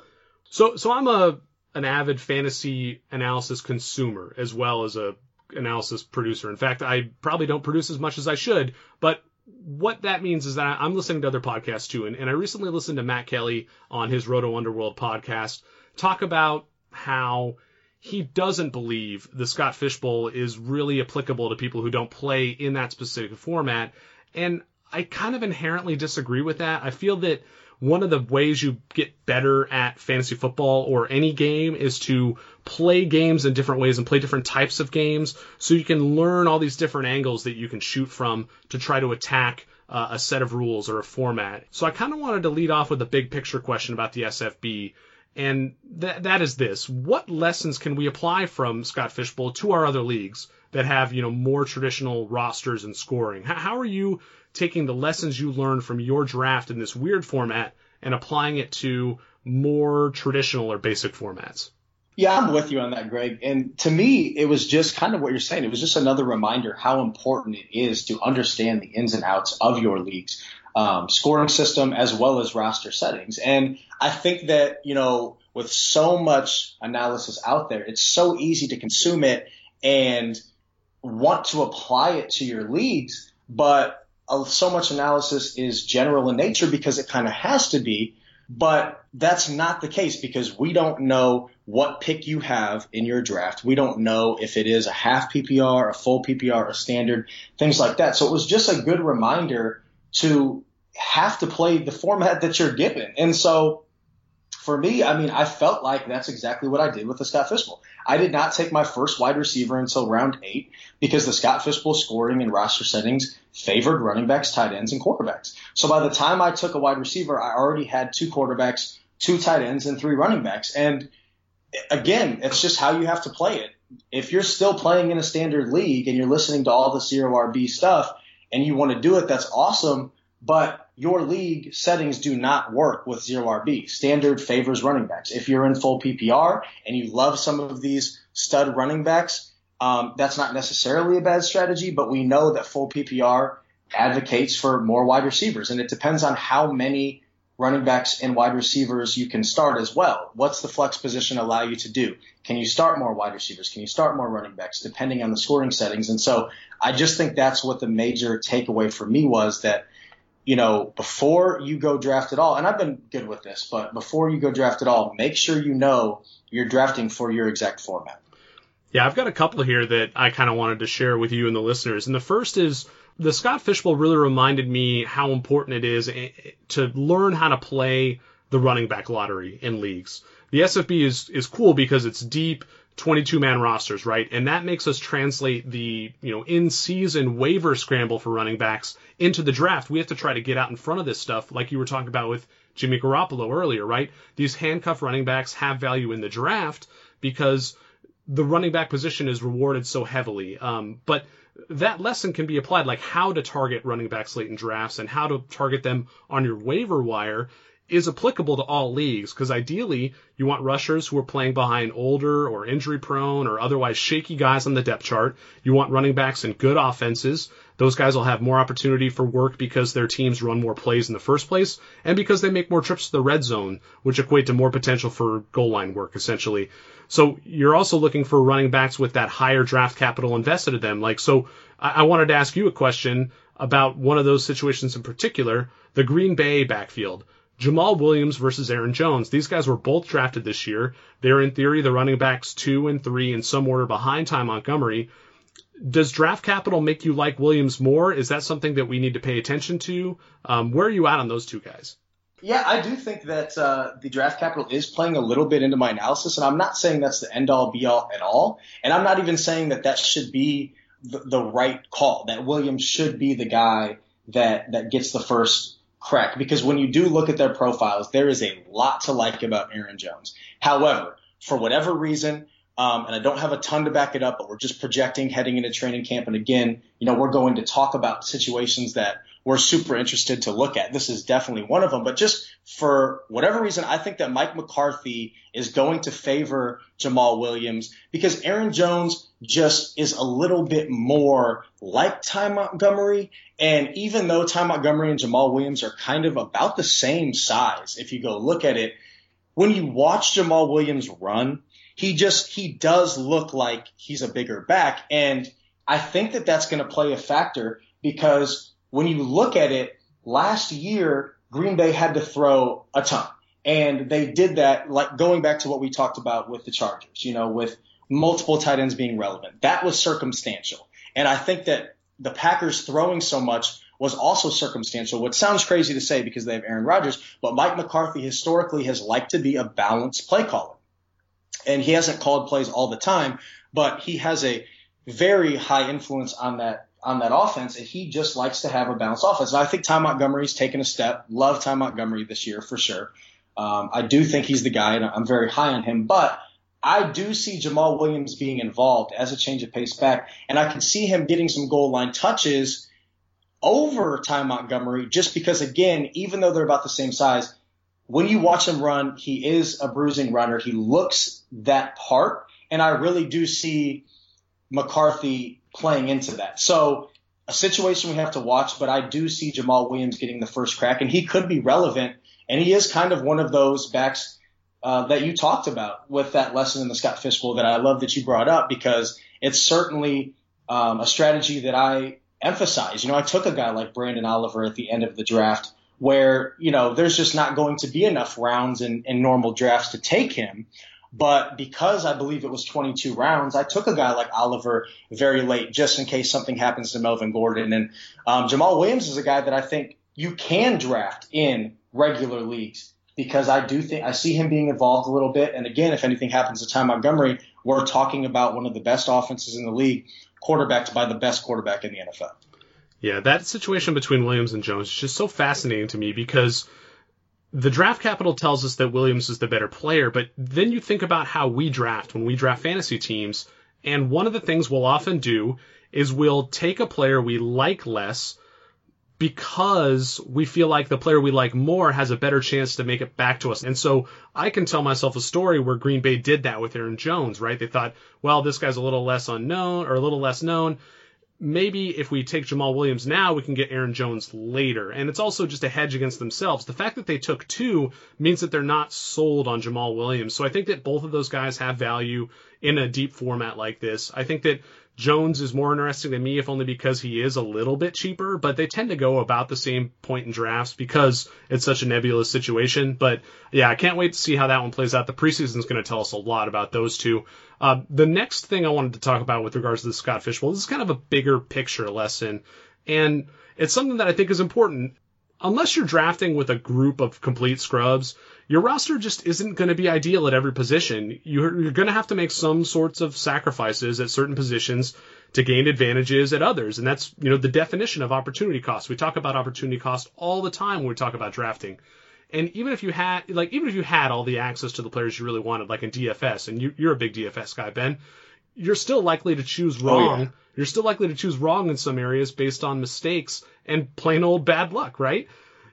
So, so I'm a an avid fantasy analysis consumer as well as a analysis producer. In fact, I probably don't produce as much as I should, but what that means is that I'm listening to other podcasts too. And, and I recently listened to Matt Kelly on his Roto Underworld podcast talk about how he doesn't believe the Scott Fishbowl is really applicable to people who don't play in that specific format. And I kind of inherently disagree with that. I feel that one of the ways you get better at fantasy football or any game is to play games in different ways and play different types of games so you can learn all these different angles that you can shoot from to try to attack uh, a set of rules or a format. So I kind of wanted to lead off with a big picture question about the SFB and that that is this: what lessons can we apply from Scott Fishbowl to our other leagues that have you know more traditional rosters and scoring? How are you taking the lessons you learned from your draft in this weird format and applying it to more traditional or basic formats.
Yeah, I'm with you on that, Greg. And to me, it was just kind of what you're saying. It was just another reminder how important it is to understand the ins and outs of your league's um, scoring system as well as roster settings. And I think that, you know, with so much analysis out there, it's so easy to consume it and want to apply it to your leagues. But so much analysis is general in nature because it kind of has to be. But that's not the case because we don't know what pick you have in your draft. We don't know if it is a half PPR, a full PPR, a standard, things like that. So it was just a good reminder to have to play the format that you're given. And so for me, I mean, I felt like that's exactly what I did with the Scott Fish I did not take my first wide receiver until round eight because the Scott Fish scoring and roster settings favored running backs, tight ends, and quarterbacks. So by the time I took a wide receiver, I already had two quarterbacks, two tight ends, and three running backs. And again, it's just how you have to play it. If you're still playing in a standard league and you're listening to all the zero RB stuff and you want to do it, that's awesome. But your league settings do not work with zero RB. Standard favors running backs. If you're in full PPR and you love some of these stud running backs, um, that's not necessarily a bad strategy, but we know that full PPR advocates for more wide receivers, and it depends on how many running backs and wide receivers you can start as well. What's the flex position allow you to do? Can you start more wide receivers? Can you start more running backs depending on the scoring settings? And so I just think that's what the major takeaway for me was that – you know, before you go draft at all, and I've been good with this, but before you go draft at all, make sure you know you're drafting for your exact format.
Yeah, I've got a couple here that I kind of wanted to share with you and the listeners. And the first is the Scott Fishbowl really reminded me how important it is eh, to learn how to play the running back lottery in leagues. The SFB is, is cool because it's deep. 22 man rosters, right? And that makes us translate the, you know, in season waiver scramble for running backs into the draft. We have to try to get out in front of this stuff, like you were talking about with Jimmy Garoppolo earlier, right? These handcuff running backs have value in the draft because the running back position is rewarded so heavily. Um, but that lesson can be applied, like how to target running backs late in drafts and how to target them on your waiver wire is applicable to all leagues because ideally you want rushers who are playing behind older or injury prone or otherwise shaky guys on the depth chart. You want running backs in good offenses. Those guys will have more opportunity for work because their teams run more plays in the first place and because they make more trips to the red zone, which equate to more potential for goal line work essentially. So you're also looking for running backs with that higher draft capital invested in them. Like, so I, I wanted to ask you a question about one of those situations in particular, the Green Bay backfield. Jamaal Williams versus Aaron Jones. These guys were both drafted this year. They're in theory the running backs two and three in some order behind Ty Montgomery. Does draft capital make you like Williams more? Is that something that we need to pay attention to? Um, where are you at on those two guys?
Yeah, I do think that uh, the draft capital is playing a little bit into my analysis, and I'm not saying that's the end all be all at all, and I'm not even saying that that should be the, the right call. That Williams should be the guy that that gets the first Correct, because when you do look at their profiles, there is a lot to like about Aaron Jones. However, for whatever reason, um, and I don't have a ton to back it up, but we're just projecting heading into training camp. And again, you know, we're going to talk about situations that we're super interested to look at. This is definitely one of them. But just for whatever reason, I think that Mike McCarthy is going to favor Jamaal Williams because Aaron Jones just is a little bit more like Ty Montgomery. And even though Ty Montgomery and Jamaal Williams are kind of about the same size, if you go look at it, when you watch Jamaal Williams run, he just, he does look like he's a bigger back. And I think that that's going to play a factor because when you look at it, last year, Green Bay had to throw a ton. And they did that, like going back to what we talked about with the Chargers, you know, with multiple tight ends being relevant. That was circumstantial. And I think that the Packers throwing so much was also circumstantial, which sounds crazy to say because they have Aaron Rodgers, but Mike McCarthy historically has liked to be a balanced play caller. And he hasn't called plays all the time, but he has a very high influence on that on that offense, and he just likes to have a balanced offense. And I think Ty Montgomery's taken a step. Love Ty Montgomery this year for sure. Um, I do think he's the guy, and I'm very high on him. But I do see Jamaal Williams being involved as a change of pace back, and I can see him getting some goal line touches over Ty Montgomery just because, again, even though they're about the same size, when you watch him run, he is a bruising runner. He looks that part. And I really do see McCarthy playing into that. So a situation we have to watch, but I do see Jamaal Williams getting the first crack and he could be relevant. And he is kind of one of those backs uh, that you talked about with that lesson in the Scott Fish Bowl that I love that you brought up because it's certainly um, a strategy that I emphasize. You know, I took a guy like Branden Oliver at the end of the draft where, you know, there's just not going to be enough rounds in, in normal drafts to take him. But because I believe it was 22 rounds, I took a guy like Oliver very late just in case something happens to Melvin Gordon. And um, Jamaal Williams is a guy that I think you can draft in regular leagues because I do think I see him being involved a little bit. And again, if anything happens to Ty Montgomery, we're talking about one of the best offenses in the league, quarterbacked by the best quarterback in the NFL.
Yeah, that situation between Williams and Jones is just so fascinating to me because the draft capital tells us that Williams is the better player, but then you think about how we draft when we draft fantasy teams, and one of the things we'll often do is we'll take a player we like less because we feel like the player we like more has a better chance to make it back to us. And so I can tell myself a story where Green Bay did that with Aaron Jones, right? They thought, well, this guy's a little less unknown or a little less known maybe if we take Jamaal Williams now, we can get Aaron Jones later. And it's also just a hedge against themselves. The fact that they took two means that they're not sold on Jamaal Williams. So I think that both of those guys have value in a deep format like this. I think that Jones is more interesting than me, if only because he is a little bit cheaper, but they tend to go about the same point in drafts because it's such a nebulous situation. But yeah, I can't wait to see how that one plays out. The preseason is going to tell us a lot about those two. Uh, the next thing I wanted to talk about with regards to the Scott Fish Bowl, this is kind of a bigger picture lesson, and it's something that I think is important. Unless you're drafting with a group of complete scrubs, your roster just isn't going to be ideal at every position. You're, you're going to have to make some sorts of sacrifices at certain positions to gain advantages at others. And that's, you know, the definition of opportunity cost. We talk about opportunity cost all the time when we talk about drafting. And even if you had, like, even if you had all the access to the players you really wanted, like in DFS, and you, you're a big DFS guy, Ben, you're still likely to choose wrong. Oh, yeah. You're still likely to choose wrong in some areas based on mistakes and plain old bad luck, right?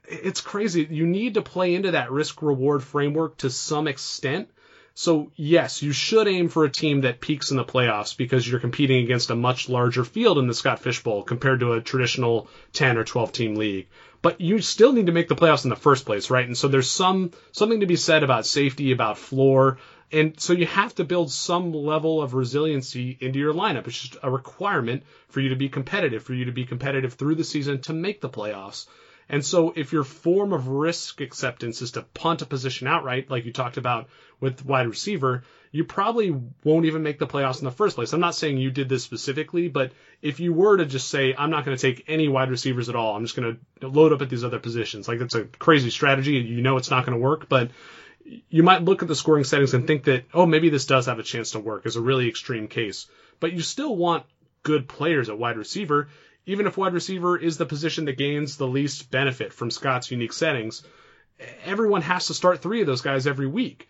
It's crazy. You need to play into that risk reward framework to some extent. So yes, you should aim for a team that peaks in the playoffs because you're competing against a much larger field in the Scott Fish Bowl compared to a traditional 10 or 12 team league. But you still need to make the playoffs in the first place, right? And so there's some something to be said about safety, about floor, and so you have to build some level of resiliency into your lineup. It's just a requirement for you to be competitive, for you to be competitive through the season to make the playoffs. And so if your form of risk acceptance is to punt a position outright, like you talked about with wide receiver, you probably won't even make the playoffs in the first place. I'm not saying you did this specifically, but if you were to just say, I'm not going to take any wide receivers at all, I'm just going to load up at these other positions, like that's a crazy strategy. You know it's not going to work, but you might look at the scoring settings and think that, oh, maybe this does have a chance to work as a really extreme case. But you still want good players at wide receiver even if wide receiver is the position that gains the least benefit from Scott's unique settings, everyone has to start three of those guys every week.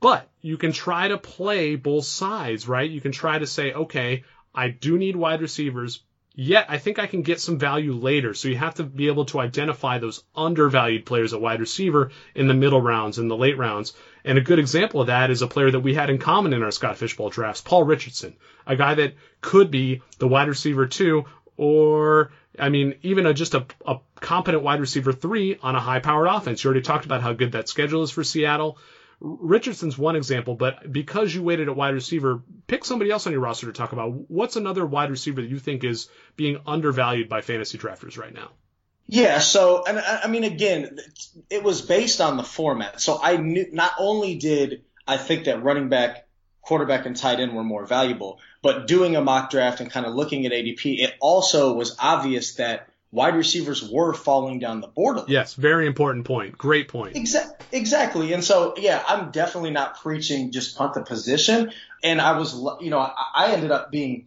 But you can try to play both sides, right? You can try to say, okay, I do need wide receivers, yet I think I can get some value later. So you have to be able to identify those undervalued players at wide receiver in the middle rounds, in the late rounds. And a good example of that is a player that we had in common in our Scott Fish Bowl drafts, Paul Richardson, a guy that could be the wide receiver two or I mean, even a, just a, a competent wide receiver three on a high powered offense. You already talked about how good that schedule is for Seattle. Richardson's one example, but because you waited at wide receiver, pick somebody else on your roster to talk about. What's another wide receiver that you think is being undervalued by fantasy drafters right now?
Yeah, so and I mean again, it was based on the format. So I knew not only did I think that running back quarterback and tight end were more valuable. But doing a mock draft and kind of looking at ADP, it also was obvious that wide receivers were falling down the board.
Yes, very important point. Great point.
Exa- exactly. And so, yeah, I'm definitely not preaching just punt the position. And I was, you know, I ended up being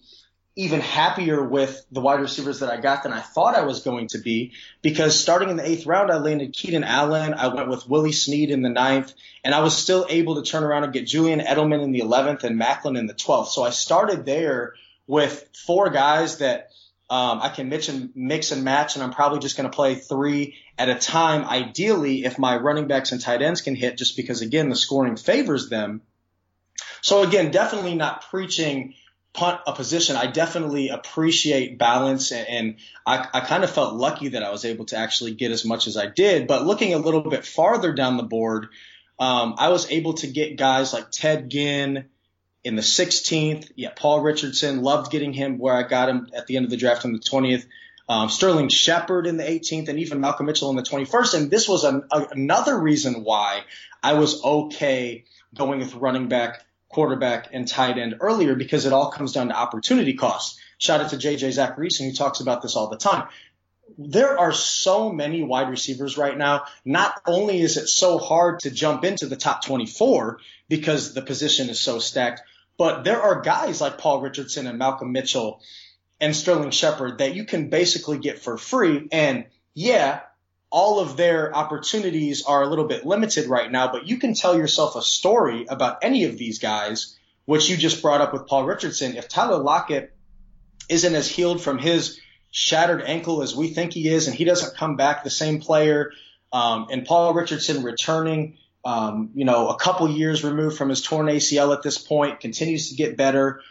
even happier with the wide receivers that I got than I thought I was going to be because starting in the eighth round, I landed Keenan Allen. I went with Willie Snead in the ninth, and I was still able to turn around and get Julian Edelman in the 11th and Maclin in the 12th. So I started there with four guys that um, I can mix and, mix and match, and I'm probably just going to play three at a time, ideally, if my running backs and tight ends can hit, just because again, the scoring favors them. So again, definitely not preaching punt a position. I definitely appreciate balance and, and I, I kind of felt lucky that I was able to actually get as much as I did. But looking a little bit farther down the board, um, I was able to get guys like Ted Ginn in the 16th. Yeah, Paul Richardson, loved getting him where I got him at the end of the draft on the 20th. Um, Sterling Shepard in the 18th, and even Malcolm Mitchell in the 21st. And this was an, a, another reason why I was okay going with running back quarterback and tight end earlier because it all comes down to opportunity cost. Shout out to JJ Zachariason who talks about this all the time. There are so many wide receivers right now. Not only is it so hard to jump into the top 24 because the position is so stacked, but there are guys like Paul Richardson and Malcolm Mitchell and Sterling Shepard that you can basically get for free. And yeah, all of their opportunities are a little bit limited right now, but you can tell yourself a story about any of these guys, which you just brought up with Paul Richardson. If Tyler Lockett isn't as healed from his shattered ankle as we think he is, and he doesn't come back the same player, um, and Paul Richardson returning, um, you know, a couple years removed from his torn ACL at this point, continues to get better.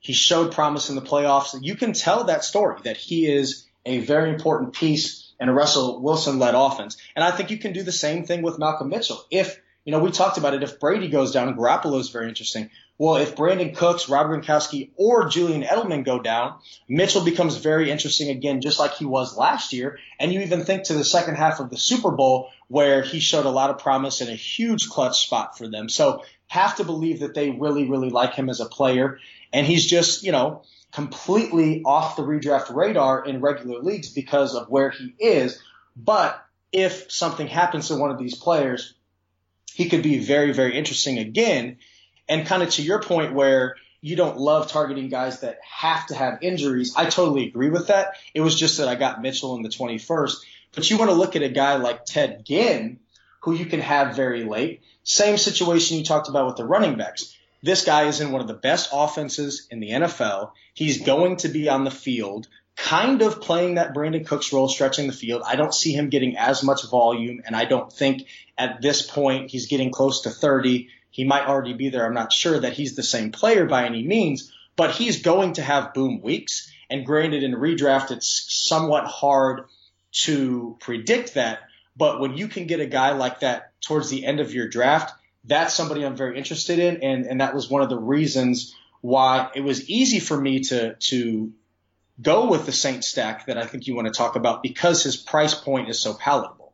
He showed promise in the playoffs. You can tell that story that he is a very important piece and a Russell Wilson led offense. And I think you can do the same thing with Malcolm Mitchell. If, you know, we talked about it, if Brady goes down, Garoppolo is very interesting. Well, if Brandin Cooks, Rob Gronkowski, or Julian Edelman go down, Mitchell becomes very interesting again, just like he was last year. And you even think to the second half of the Super Bowl where he showed a lot of promise and a huge clutch spot for them. So have to believe that they really, really like him as a player. And he's just, you know, completely off the redraft radar in regular leagues because of where he is. But if something happens to one of these players, he could be very, very interesting again. And kind of to your point where you don't love targeting guys that have to have injuries, I totally agree with that. It was just that I got Mitchell in the 21st. But you want to look at a guy like Ted Ginn, who you can have very late. Same situation you talked about with the running backs this guy is in one of the best offenses in the NFL. He's going to be on the field, kind of playing that Brandin Cooks role, stretching the field. I don't see him getting as much volume, and I don't think at this point he's getting close to 30. He might already be there. I'm not sure that he's the same player by any means, but he's going to have boom weeks. And granted, in redraft, it's somewhat hard to predict that. But when you can get a guy like that towards the end of your draft, that's somebody I'm very interested in, and and that was one of the reasons why it was easy for me to to go with the Saint stack that I think you want to talk about because his price point is so palatable.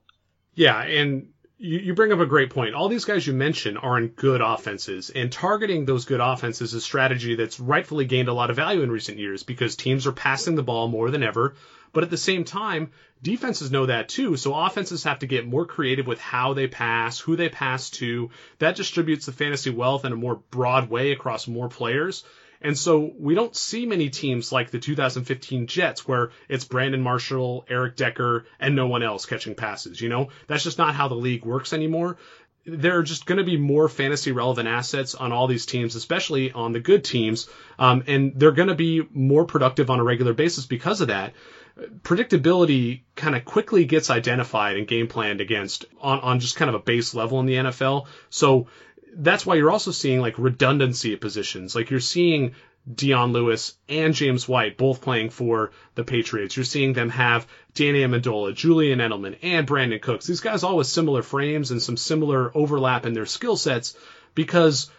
Yeah, and you, you bring up a great point. All these guys you mentioned are in good offenses, and targeting those good offenses is a strategy that's rightfully gained a lot of value in recent years because teams are passing the ball more than ever. But at the same time, defenses know that too. So offenses have to get more creative with how they pass, who they pass to. That distributes the fantasy wealth in a more broad way across more players. And so we don't see many teams like the 2015 Jets where it's Brandon Marshall, Eric Decker, and no one else catching passes. You know, that's just not how the league works anymore. There are just going to be more fantasy relevant assets on all these teams, especially on the good teams. Um, and they're going to be more productive on a regular basis because of that predictability kind of quickly gets identified and game planned against on, on just kind of a base level in the NFL. So that's why you're also seeing like redundancy at positions. Like you're seeing Dion Lewis and James White both playing for the Patriots. You're seeing them have Danny Amendola, Julian Edelman, and Brandin Cooks. These guys all with similar frames and some similar overlap in their skill sets because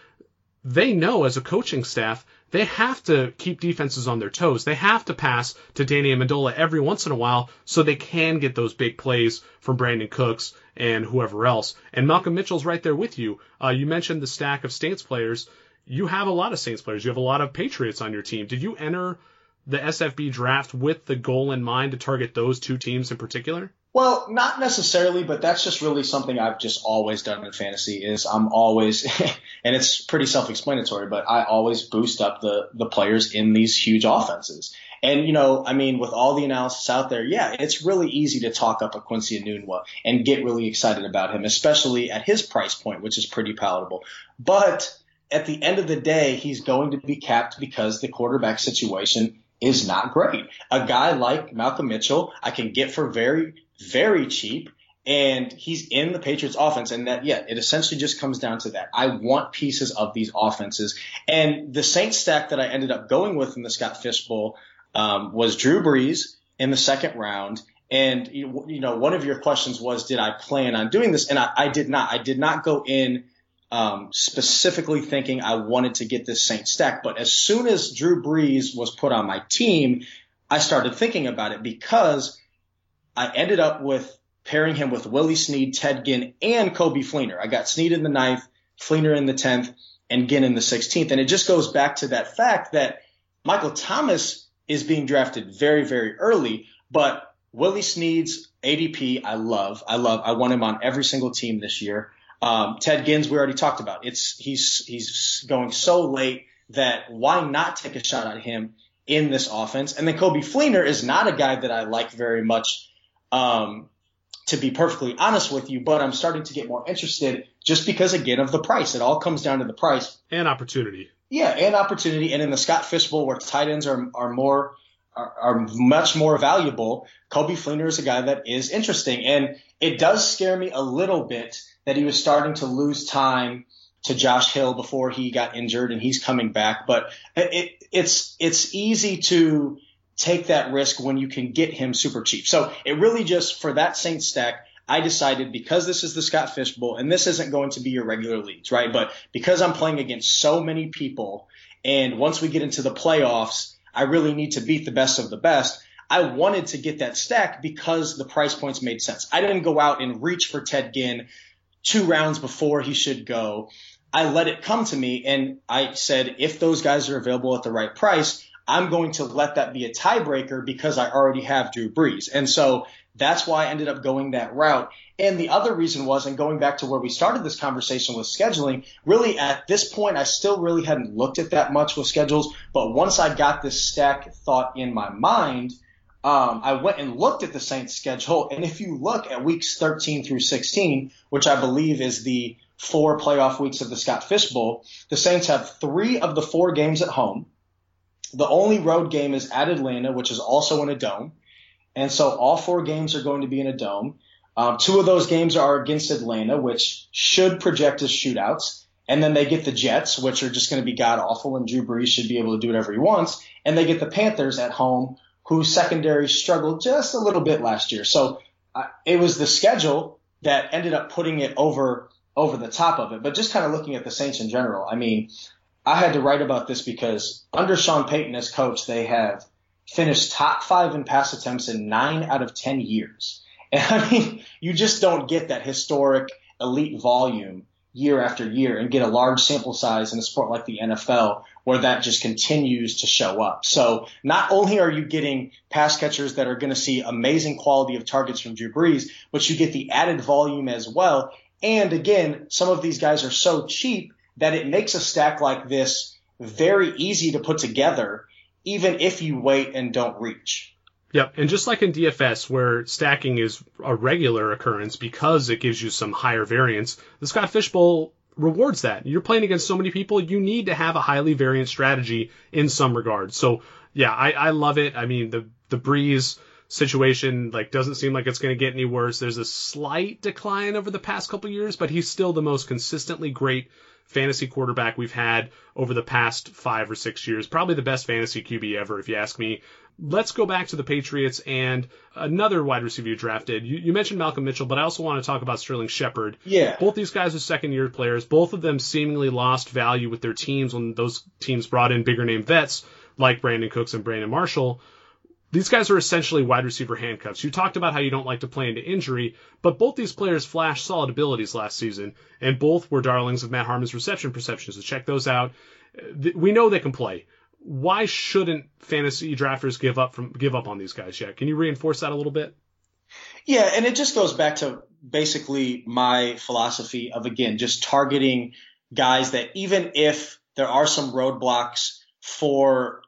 they know as a coaching staff they have to keep defenses on their toes. They have to pass to Danny Amendola every once in a while so they can get those big plays from Brandin Cooks and whoever else. And Malcolm Mitchell's right there with you. Uh, you mentioned the stack of Saints players. You have a lot of Saints players. You have a lot of Patriots on your team. Did you enter the SFB draft with the goal in mind to target those two teams in particular?
Well, not necessarily, but that's just really something I've just always done in fantasy is I'm always, *laughs* and it's pretty self-explanatory, but I always boost up the, the players in these huge offenses. And, you know, I mean, with all the analysis out there, yeah, it's really easy to talk up a Quincy Enunwa and get really excited about him, especially at his price point, which is pretty palatable. But at the end of the day, he's going to be capped because the quarterback situation is not great. A guy like Malcolm Mitchell, I can get for very very cheap. and he's in the Patriots offense. And that, yeah, it essentially just comes down to that. I want pieces of these offenses. And the Saints stack that I ended up going with in the Scott Fish Bowl um, was Drew Brees in the second round. And, you know, one of your questions was, did I plan on doing this? And I, I did not. I did not go in um, specifically thinking I wanted to get this Saints stack. But as soon as Drew Brees was put on my team, I started thinking about it because I ended up with pairing him with Willie Snead, Ted Ginn, and Coby Fleener. I got Snead in the ninth, Fleener in the 10th, and Ginn in the 16th. And it just goes back to that fact that Michael Thomas is being drafted very, very early, but Willie Snead's ADP, I love. I love. I want him on every single team this year. Um, Ted Ginn's, we already talked about. It's he's he's going so late that why not take a shot at him in this offense? And then Coby Fleener is not a guy that I like very much. Um, to be perfectly honest with you, but I'm starting to get more interested just because again of the price. It all comes down to the price
and opportunity.
Yeah, and opportunity. And in the Scott Fish Bowl, where tight ends are are more are, are much more valuable, Coby Fleener is a guy that is interesting, and it does scare me a little bit that he was starting to lose time to Josh Hill before he got injured, and he's coming back. But it, it's it's easy to take that risk when you can get him super cheap. So it really just for that Saints stack, I decided because this is the Scott Fish Bowl and this isn't going to be your regular leagues, right? But because I'm playing against so many people and once we get into the playoffs, I really need to beat the best of the best. I wanted to get that stack because the price points made sense. I didn't go out and reach for Ted Ginn two rounds before he should go. I let it come to me and I said, if those guys are available at the right price, I'm going to let that be a tiebreaker because I already have Drew Brees. And so that's why I ended up going that route. And the other reason was, and going back to where we started this conversation with scheduling, really at this point, I still really hadn't looked at that much with schedules. But once I got this stack thought in my mind, um, I went and looked at the Saints schedule. And if you look at weeks 13 through 16, which I believe is the four playoff weeks of the Scott Fish Bowl, the Saints have three of the four games at home. The only road game is at Atlanta, which is also in a dome. And so all four games are going to be in a dome. Um, two of those games are against Atlanta, which should project as shootouts. And then they get the Jets, which are just going to be god awful, and Drew Brees should be able to do whatever he wants. And they get the Panthers at home, whose secondary struggled just a little bit last year. So uh, it was the schedule that ended up putting it over over the top of it. But just kind of looking at the Saints in general, I mean, I had to write about this because under Sean Payton as coach, they have finished top five in pass attempts in nine out of 10 years. And I mean, you just don't get that historic elite volume year after year and get a large sample size in a sport like the NFL where that just continues to show up. So not only are you getting pass catchers that are going to see amazing quality of targets from Drew Brees, but you get the added volume as well. And again, some of these guys are so cheap that it makes a stack like this very easy to put together, even if you wait and don't reach.
Yep, and just like in DFS, where stacking is a regular occurrence because it gives you some higher variance, the Scott Fishbowl rewards that. You're playing against so many people, you need to have a highly variant strategy in some regard. So yeah, I, I love it. I mean, the the Brees situation like doesn't seem like it's going to get any worse. There's a slight decline over the past couple years, but he's still the most consistently great fantasy quarterback we've had over the past five or six years. Probably the best fantasy QB ever, if you ask me. Let's go back to the Patriots and another wide receiver you drafted. You, you mentioned Malcolm Mitchell, but I also want to talk about Sterling Shepard.
Yeah.
Both these guys are second year players. Both of them seemingly lost value with their teams when those teams brought in bigger name vets like Brandin Cooks and Brandon Marshall these guys are essentially wide receiver handcuffs. You talked about how you don't like to play into injury, but both these players flashed solid abilities last season, and both were darlings of Matt Harmon's reception perceptions. So check those out. We know they can play. Why shouldn't fantasy drafters give up from give up on these guys yet? Can you reinforce that a little bit?
Yeah, and it just goes back to basically my philosophy of again just targeting guys that even if there are some roadblocks for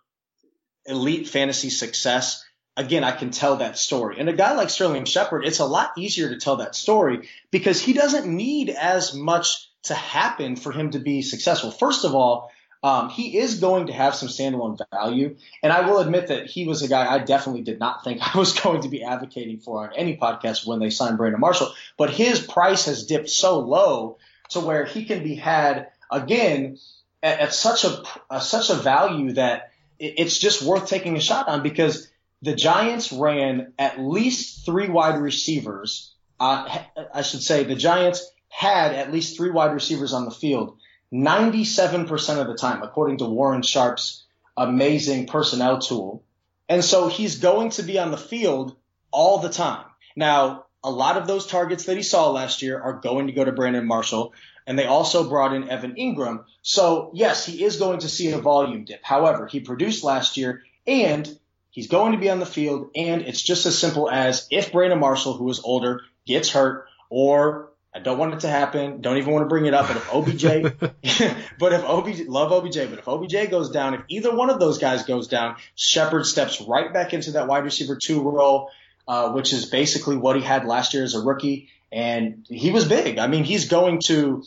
elite fantasy success, again, I can tell that story. And a guy like Sterling Shepard, it's a lot easier to tell that story because he doesn't need as much to happen for him to be successful. First of all, Um, he is going to have some standalone value, and I will admit that he was a guy I definitely did not think *laughs* I was going to be advocating for on any podcast when they signed Brandon Marshall. But his price has dipped so low to where he can be had again at, at such a, a such a value that it's just worth taking a shot on because the Giants ran at least three wide receivers. Uh, I should say the Giants had at least three wide receivers on the field 97% of the time, according to Warren Sharp's amazing personnel tool. And so he's going to be on the field all the time. Now, a lot of those targets that he saw last year are going to go to Brandon Marshall, and they also brought in Evan Engram. So, yes, he is going to see a volume dip. However, he produced last year, and he's going to be on the field, and it's just as simple as if Brandon Marshall, who is older, gets hurt, or I don't want it to happen. Don't even want to bring it up. But if OBJ, *laughs* *laughs* but if OBJ, love OBJ, but if OBJ goes down, if either one of those guys goes down, Shepard steps right back into that wide receiver two role, uh, which is basically what he had last year as a rookie. And he was big. I mean, he's going to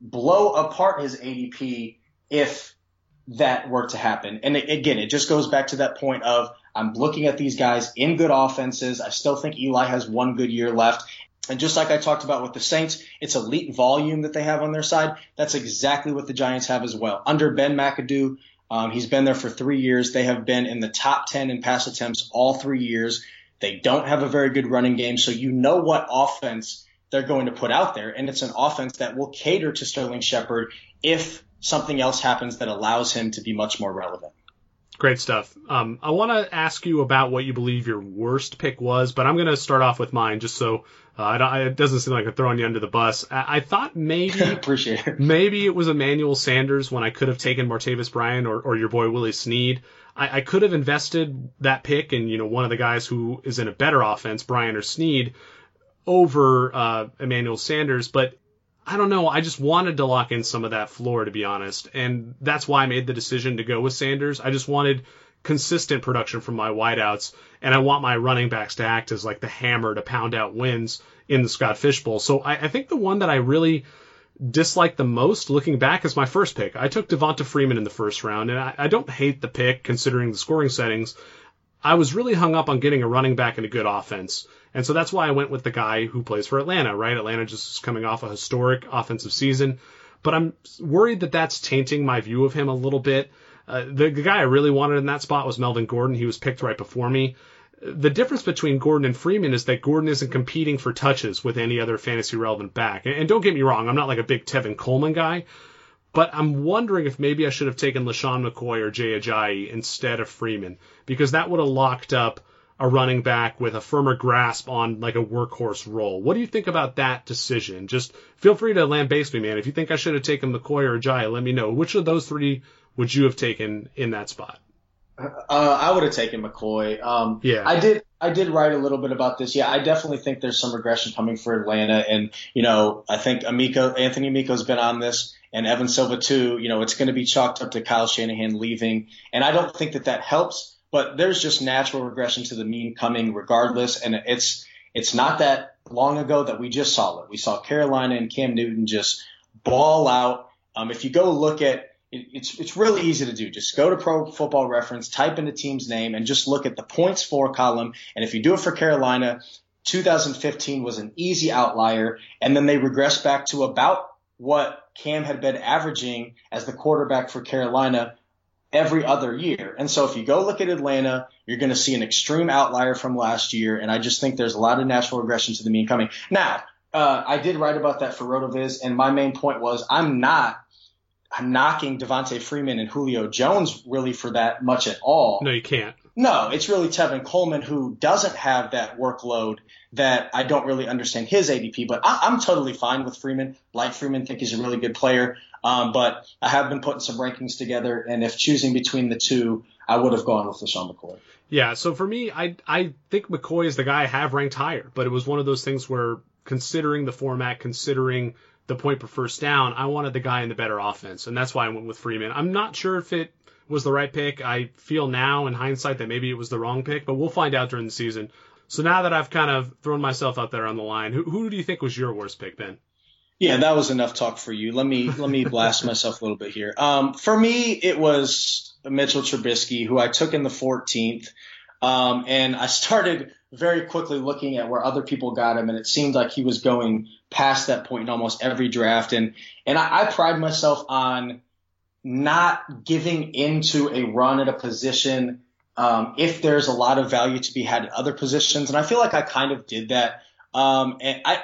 blow apart his ADP if that were to happen. And again, it just goes back to that point of I'm looking at these guys in good offenses. I still think Eli has one good year left. And just like I talked about with the Saints, it's elite volume that they have on their side. That's exactly what the Giants have as well. Under Ben McAdoo, um, he's been there for three years. They have been in the top 10 in pass attempts all three years. They don't have a very good running game, so you know what offense they're going to put out there. And it's an offense that will cater to Sterling Shepard if something else happens that allows him to be much more relevant.
Great stuff. Um, I want to ask you about what you believe your worst pick was, but I'm going to start off with mine just so uh, it doesn't seem like I'm throwing you under the bus. I, I thought maybe *laughs*
appreciate it.
Maybe it was Emmanuel Sanders when I could have taken Martavis Bryant or, or your boy Willie Snead. I, I could have invested that pick in you know one of the guys who is in a better offense, Brian or Snead, over uh, Emmanuel Sanders, but I don't know. I just wanted to lock in some of that floor, to be honest. And that's why I made the decision to go with Sanders. I just wanted consistent production from my wideouts, and I want my running backs to act as like the hammer to pound out wins in the Scott Fishbowl. So I, I think the one that I really dislike the most looking back is my first pick. I took Devonta Freeman in the first round, and I, I don't hate the pick considering the scoring settings. I was really hung up on getting a running back and a good offense. And so that's why I went with the guy who plays for Atlanta, right? Atlanta just is coming off a historic offensive season. But I'm worried that that's tainting my view of him a little bit. Uh, the, the guy I really wanted in that spot was Melvin Gordon. He was picked right before me. The difference between Gordon and Freeman is that Gordon isn't competing for touches with any other fantasy relevant back. And, don't get me wrong, I'm not like a big Tevin Coleman guy, but I'm wondering if maybe I should have taken LeSean McCoy or Jay Ajayi instead of Freeman because that would have locked up a running back with a firmer grasp on like a workhorse role. What do you think about that decision? Just feel free to lambaste me, man. If you think I should have taken McCoy or Jai, let me know. Which of those three would you have taken in that spot?
Uh, I would have taken McCoy. Um,
yeah,
I did. I did write a little bit about this. Yeah, I definitely think there's some regression coming for Atlanta, and you know, I think Amico, Anthony Amico's been on this, and Evan Silva too. You know, it's going to be chalked up to Kyle Shanahan leaving, and I don't think that that helps but there's just natural regression to the mean coming regardless. And it's, it's not that long ago that we just saw it. We saw Carolina and Cam Newton just ball out. Um, if you go look at it, it's it's really easy to do. Just go to Pro Football Reference, type in the team's name, and just look at the points for column. And if you do it for Carolina, 2015 was an easy outlier, and then they regressed back to about what Cam had been averaging as the quarterback for Carolina every other year. And so if you go look at Atlanta, you're going to see an extreme outlier from last year. And I just think there's a lot of natural regression to the mean coming. Now, uh, I did write about that for RotoViz, and my main point was I'm not knocking Devonta Freeman and Julio Jones really for that much at all.
No, you can't.
No, it's really Tevin Coleman who doesn't have that workload that I don't really understand his ADP, but I, am totally fine with Freeman. Like Freeman, think he's a really good player. Um, but I have been putting some rankings together, and if choosing between the two, I would have gone with LeSean McCoy.
Yeah, so for me, I I think McCoy is the guy I have ranked higher, but it was one of those things where considering the format, considering the point per first down, I wanted the guy in the better offense, and that's why I went with Freeman. I'm not sure if it was the right pick. I feel now in hindsight that maybe it was the wrong pick, but we'll find out during the season. So now that I've kind of thrown myself out there on the line, who, who do you think was your worst pick, Ben?
Yeah, that was enough talk for you. Let me let me blast *laughs* myself a little bit here. Um, for me, it was Mitchell Trubisky, who I took in the 14th, um, and I started very quickly looking at where other people got him, and it seemed like he was going past that point in almost every draft. And and I, I pride myself on not giving into a run at a position um, if there's a lot of value to be had at other positions, and I feel like I kind of did that. Um, and I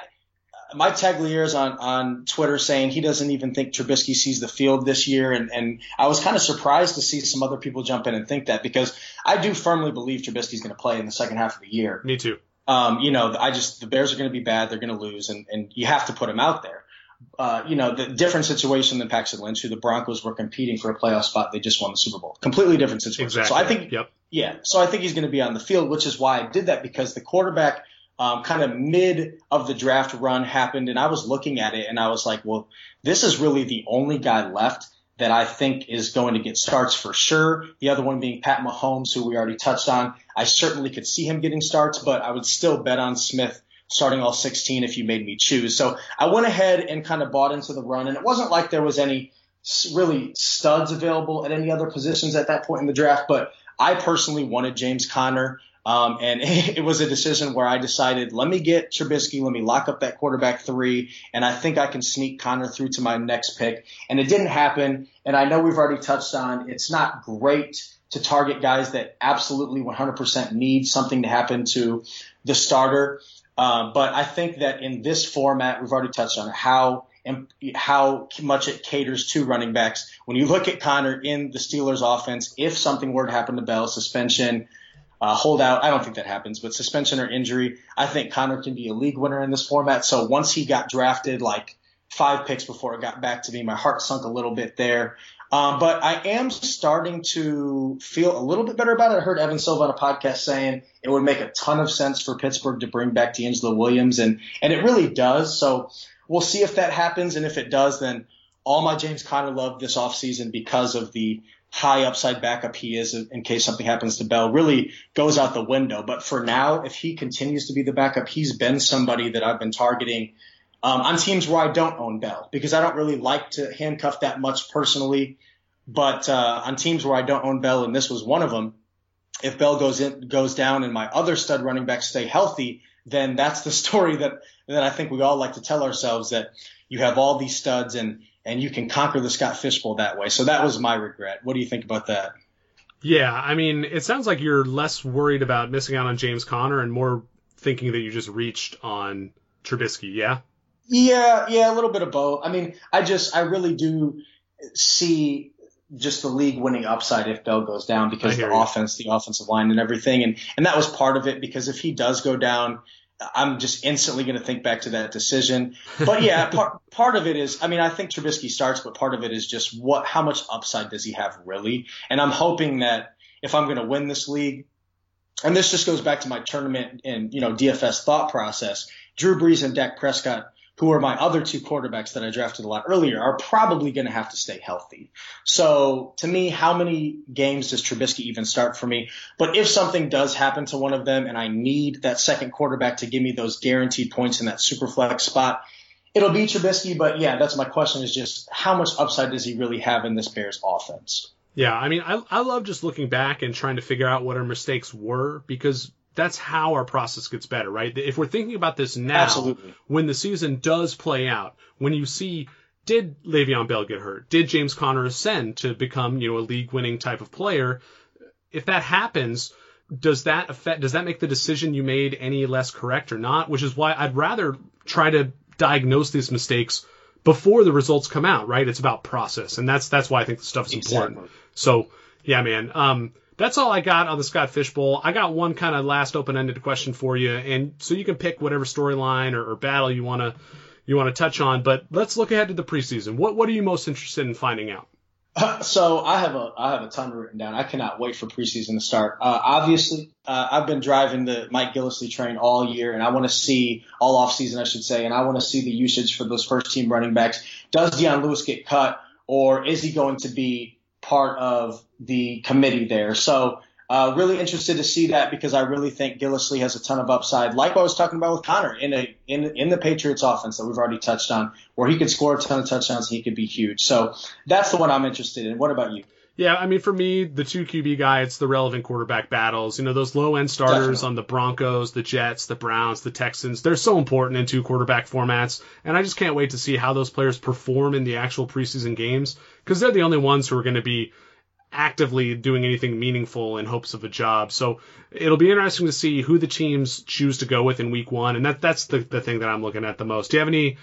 Mike Tagliere is on, on Twitter saying he doesn't even think Trubisky sees the field this year. And, and I was kind of surprised to see some other people jump in and think that because I do firmly believe Trubisky's going to play in the second half of the year.
Me too.
Um, you know, I just, the Bears are going to be bad. They're going to lose and, and you have to put him out there. Uh, you know, the different situation than Paxton Lynch, who the Broncos were competing for a playoff spot. They just won the Super Bowl. Completely different situation.
Exactly.
So I think,
yep.
yeah. So I think he's going to be on the field, which is why I did that because the quarterback um, kind of mid of the draft run happened, and I was looking at it and I was like, well, this is really the only guy left that I think is going to get starts for sure. The other one being Pat Mahomes, who we already touched on. I certainly could see him getting starts, but I would still bet on Smith starting all 16 if you made me choose. So I went ahead and kind of bought into the run, and it wasn't like there was any really studs available at any other positions at that point in the draft, but I personally wanted James Conner. Um, and *laughs* it was a decision where I decided, let me get Trubisky, let me lock up that quarterback three, and I think I can sneak Conner through to my next pick. And it didn't happen. And I know we've already touched on it's not great to target guys that absolutely 100% need something to happen to the starter. Um, but I think that in this format, we've already touched on how and how much it caters to running backs. When you look at Conner in the Steelers offense, if something were to happen to Bell, suspension, uh, holdout. I don't think that happens, but suspension or injury, I think Conner can be a league winner in this format. So once he got drafted, like five picks before it got back to me, my heart sunk a little bit there. Um, but I am starting to feel a little bit better about it. I heard Evan Silva on a podcast saying it would make a ton of sense for Pittsburgh to bring back DeAngelo Williams, and and it really does. So we'll see if that happens, and if it does, then all my James Conner love this offseason because of the high upside backup he is in case something happens to Bell really goes out the window. But for now, if he continues to be the backup, he's been somebody that I've been targeting um, on teams where I don't own Bell because I don't really like to handcuff that much personally. But uh, on teams where I don't own Bell, and this was one of them, if Bell goes in, goes down and my other stud running backs stay healthy, then that's the *laughs* story that that I think we all like to tell ourselves that you have all these studs and and you can conquer the Scott Fishbowl that way. So that was my regret. What do you think about that?
Yeah, I mean, it sounds like you're less worried about missing out on James Conner and more thinking that you just reached on Trubisky. Yeah.
Yeah, yeah, a little bit of both. I mean, I just, I really do see just the league winning upside if Bell goes down because the you. offense, the offensive line, and everything, and and that was part of it because if he does go down, I'm just instantly going to think back to that decision. But yeah, *laughs* part part of it is, I mean, I think Trubisky starts, but part of it is just what, how much upside does he have really? And I'm hoping that if I'm going to win this league, and this just goes back to my tournament and you know DFS thought process, Drew Brees and Dak Prescott who are my other two quarterbacks that I drafted a lot earlier, are probably going to have to stay healthy. So to me, how many games does Trubisky even start for me? But if something does happen to one of them and I need that second quarterback to give me those guaranteed points in that super flex spot, it'll be Trubisky. But yeah, that's my question is just how much upside does he really have in this Bears offense?
Yeah, I mean, I, I love just looking back and trying to figure out what our mistakes were because that's how our process gets better, right? If we're thinking about this now,
Absolutely.
when the season does play out, when you see did Le'Veon Bell get hurt? Did James Conner ascend to become, you know, a league winning type of player? If that happens, does that affect does that make the decision you made any less correct or not? Which is why I'd rather try to diagnose these mistakes before the results come out, right? It's about process. And that's that's why I think the stuff is important. So yeah, man. Um that's all I got on the Scott Fishbowl. I got one kind of last open-ended question for you, and so you can pick whatever storyline or, or, battle you want to you want to touch on. But let's look ahead to the preseason. What what are you most interested in finding out? *laughs*
So I have a I have a ton written down. I cannot wait for preseason to start. Uh, obviously, uh, I've been driving the Mike Gillislee train all year, and I want to see all off season, I should say, and I want to see the usage for those first team running backs. Does Dion Lewis get cut, or is he going to be part of the committee there. So uh, really interested to see that because I really think Gillislee has a ton of upside, like I was talking about with Conner in a in in the Patriots offense that we've already touched on, where he could score a ton of touchdowns, he could be huge. So that's the one I'm interested in. What about you?
Yeah, I mean, for me, the two QB guy, it's the relevant quarterback battles. You know, those low end starters
Definitely.
on the Broncos, the Jets, the Browns, the Texans, they're so important in two quarterback formats. And I just can't wait to see how those players perform in the actual preseason games because they're the only ones who are going to be actively doing anything meaningful in hopes of a job. So it'll be interesting to see who the teams choose to go with in week one. And that, that's the, the thing that I'm looking at the most. Do you have any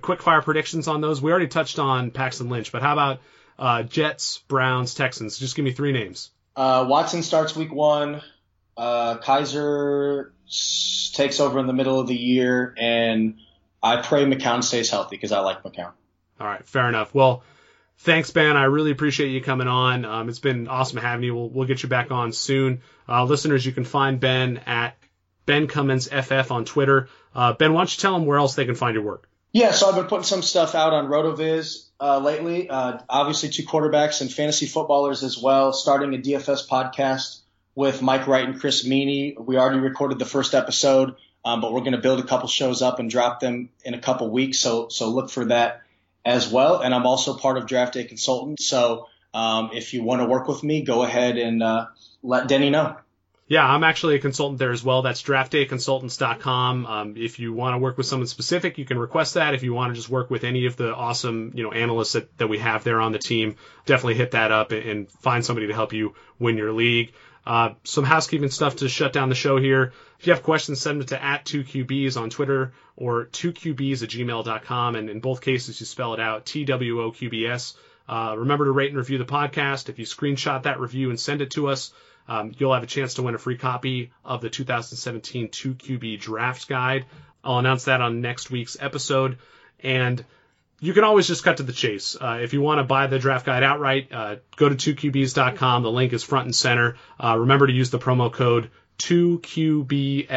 quick fire predictions on those? We already touched on Paxton Lynch, but how about uh, Jets, Browns, Texans? Just give me three names.
Uh, Watson starts week one. Uh, Kizer s- takes over in the middle of the year, and I pray McCown stays healthy because I like McCown.
All right, fair enough. Well, thanks, Ben. I really appreciate you coming on. Um, it's been awesome having you. We'll, we'll get you back on soon. Uh, listeners, you can find Ben at Ben Cummins FF on Twitter. Uh, ben, why don't you tell them where else they can find your work?
Yeah, so I've been putting some stuff out on RotoViz uh, lately. Uh, obviously, two quarterbacks and fantasy footballers as well. Starting a DFS podcast with Mike Wright and Chris Meany. We already recorded the first episode, um, but we're going to build a couple shows up and drop them in a couple weeks. So so look for that as well. And I'm also part of Draft Day Consultant. So um, if you want to work with me, go ahead and uh, let Denny know.
Yeah, I'm actually a consultant there as well. That's draftdayconsultants.com. Um, if you want to work with someone specific, you can request that. If you want to just work with any of the awesome, you know, analysts that, that we have there on the team, definitely hit that up and, and find somebody to help you win your league. Uh, some housekeeping stuff to shut down the show here. If you have questions, send them to at 2QBs on Twitter or 2QBs at gmail.com. And in both cases, you spell it out T-W-O-Q-B-S. Uh, remember to rate and review the podcast. If you screenshot that review and send it to us, um, you'll have a chance to win a free copy of the 2017 2QB draft guide. I'll announce that on next week's episode. And you can always just cut to the chase. Uh, if you want to buy the draft guide outright, uh, go to 2QBs.com. The link is front and center. Uh, remember to use the promo code 2QBXP,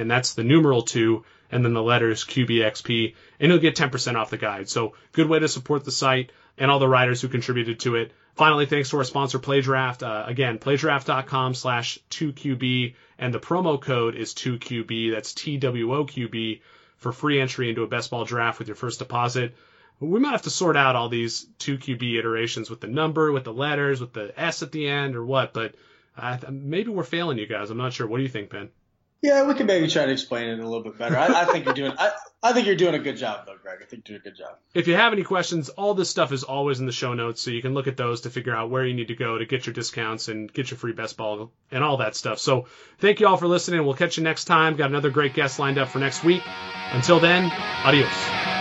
and that's the numeral 2, and then the letters QBXP, and you'll get 10% off the guide. So, good way to support the site and all the writers who contributed to it. Finally, thanks to our sponsor, PlayDraft. Uh, again, playdraft.com slash 2QB, and the promo code is 2QB. That's T-W-O-Q-B for free entry into a best ball draft with your first deposit. We might have to sort out all these 2QB iterations with the number, with the letters, with the S at the end, or what, but uh, maybe we're failing you guys. I'm not sure. What do you think, Ben?
Yeah, we could maybe try to explain it a little bit better. I, I think you're doing. I, I think you're doing a good job, though, Greg. I think you're doing a good job.
If you have any questions, all this stuff is always in the show notes, so you can look at those to figure out where you need to go to get your discounts and get your free best ball and all that stuff. So thank you all for listening. We'll catch you next time. Got another great guest lined up for next week. Until then, adios.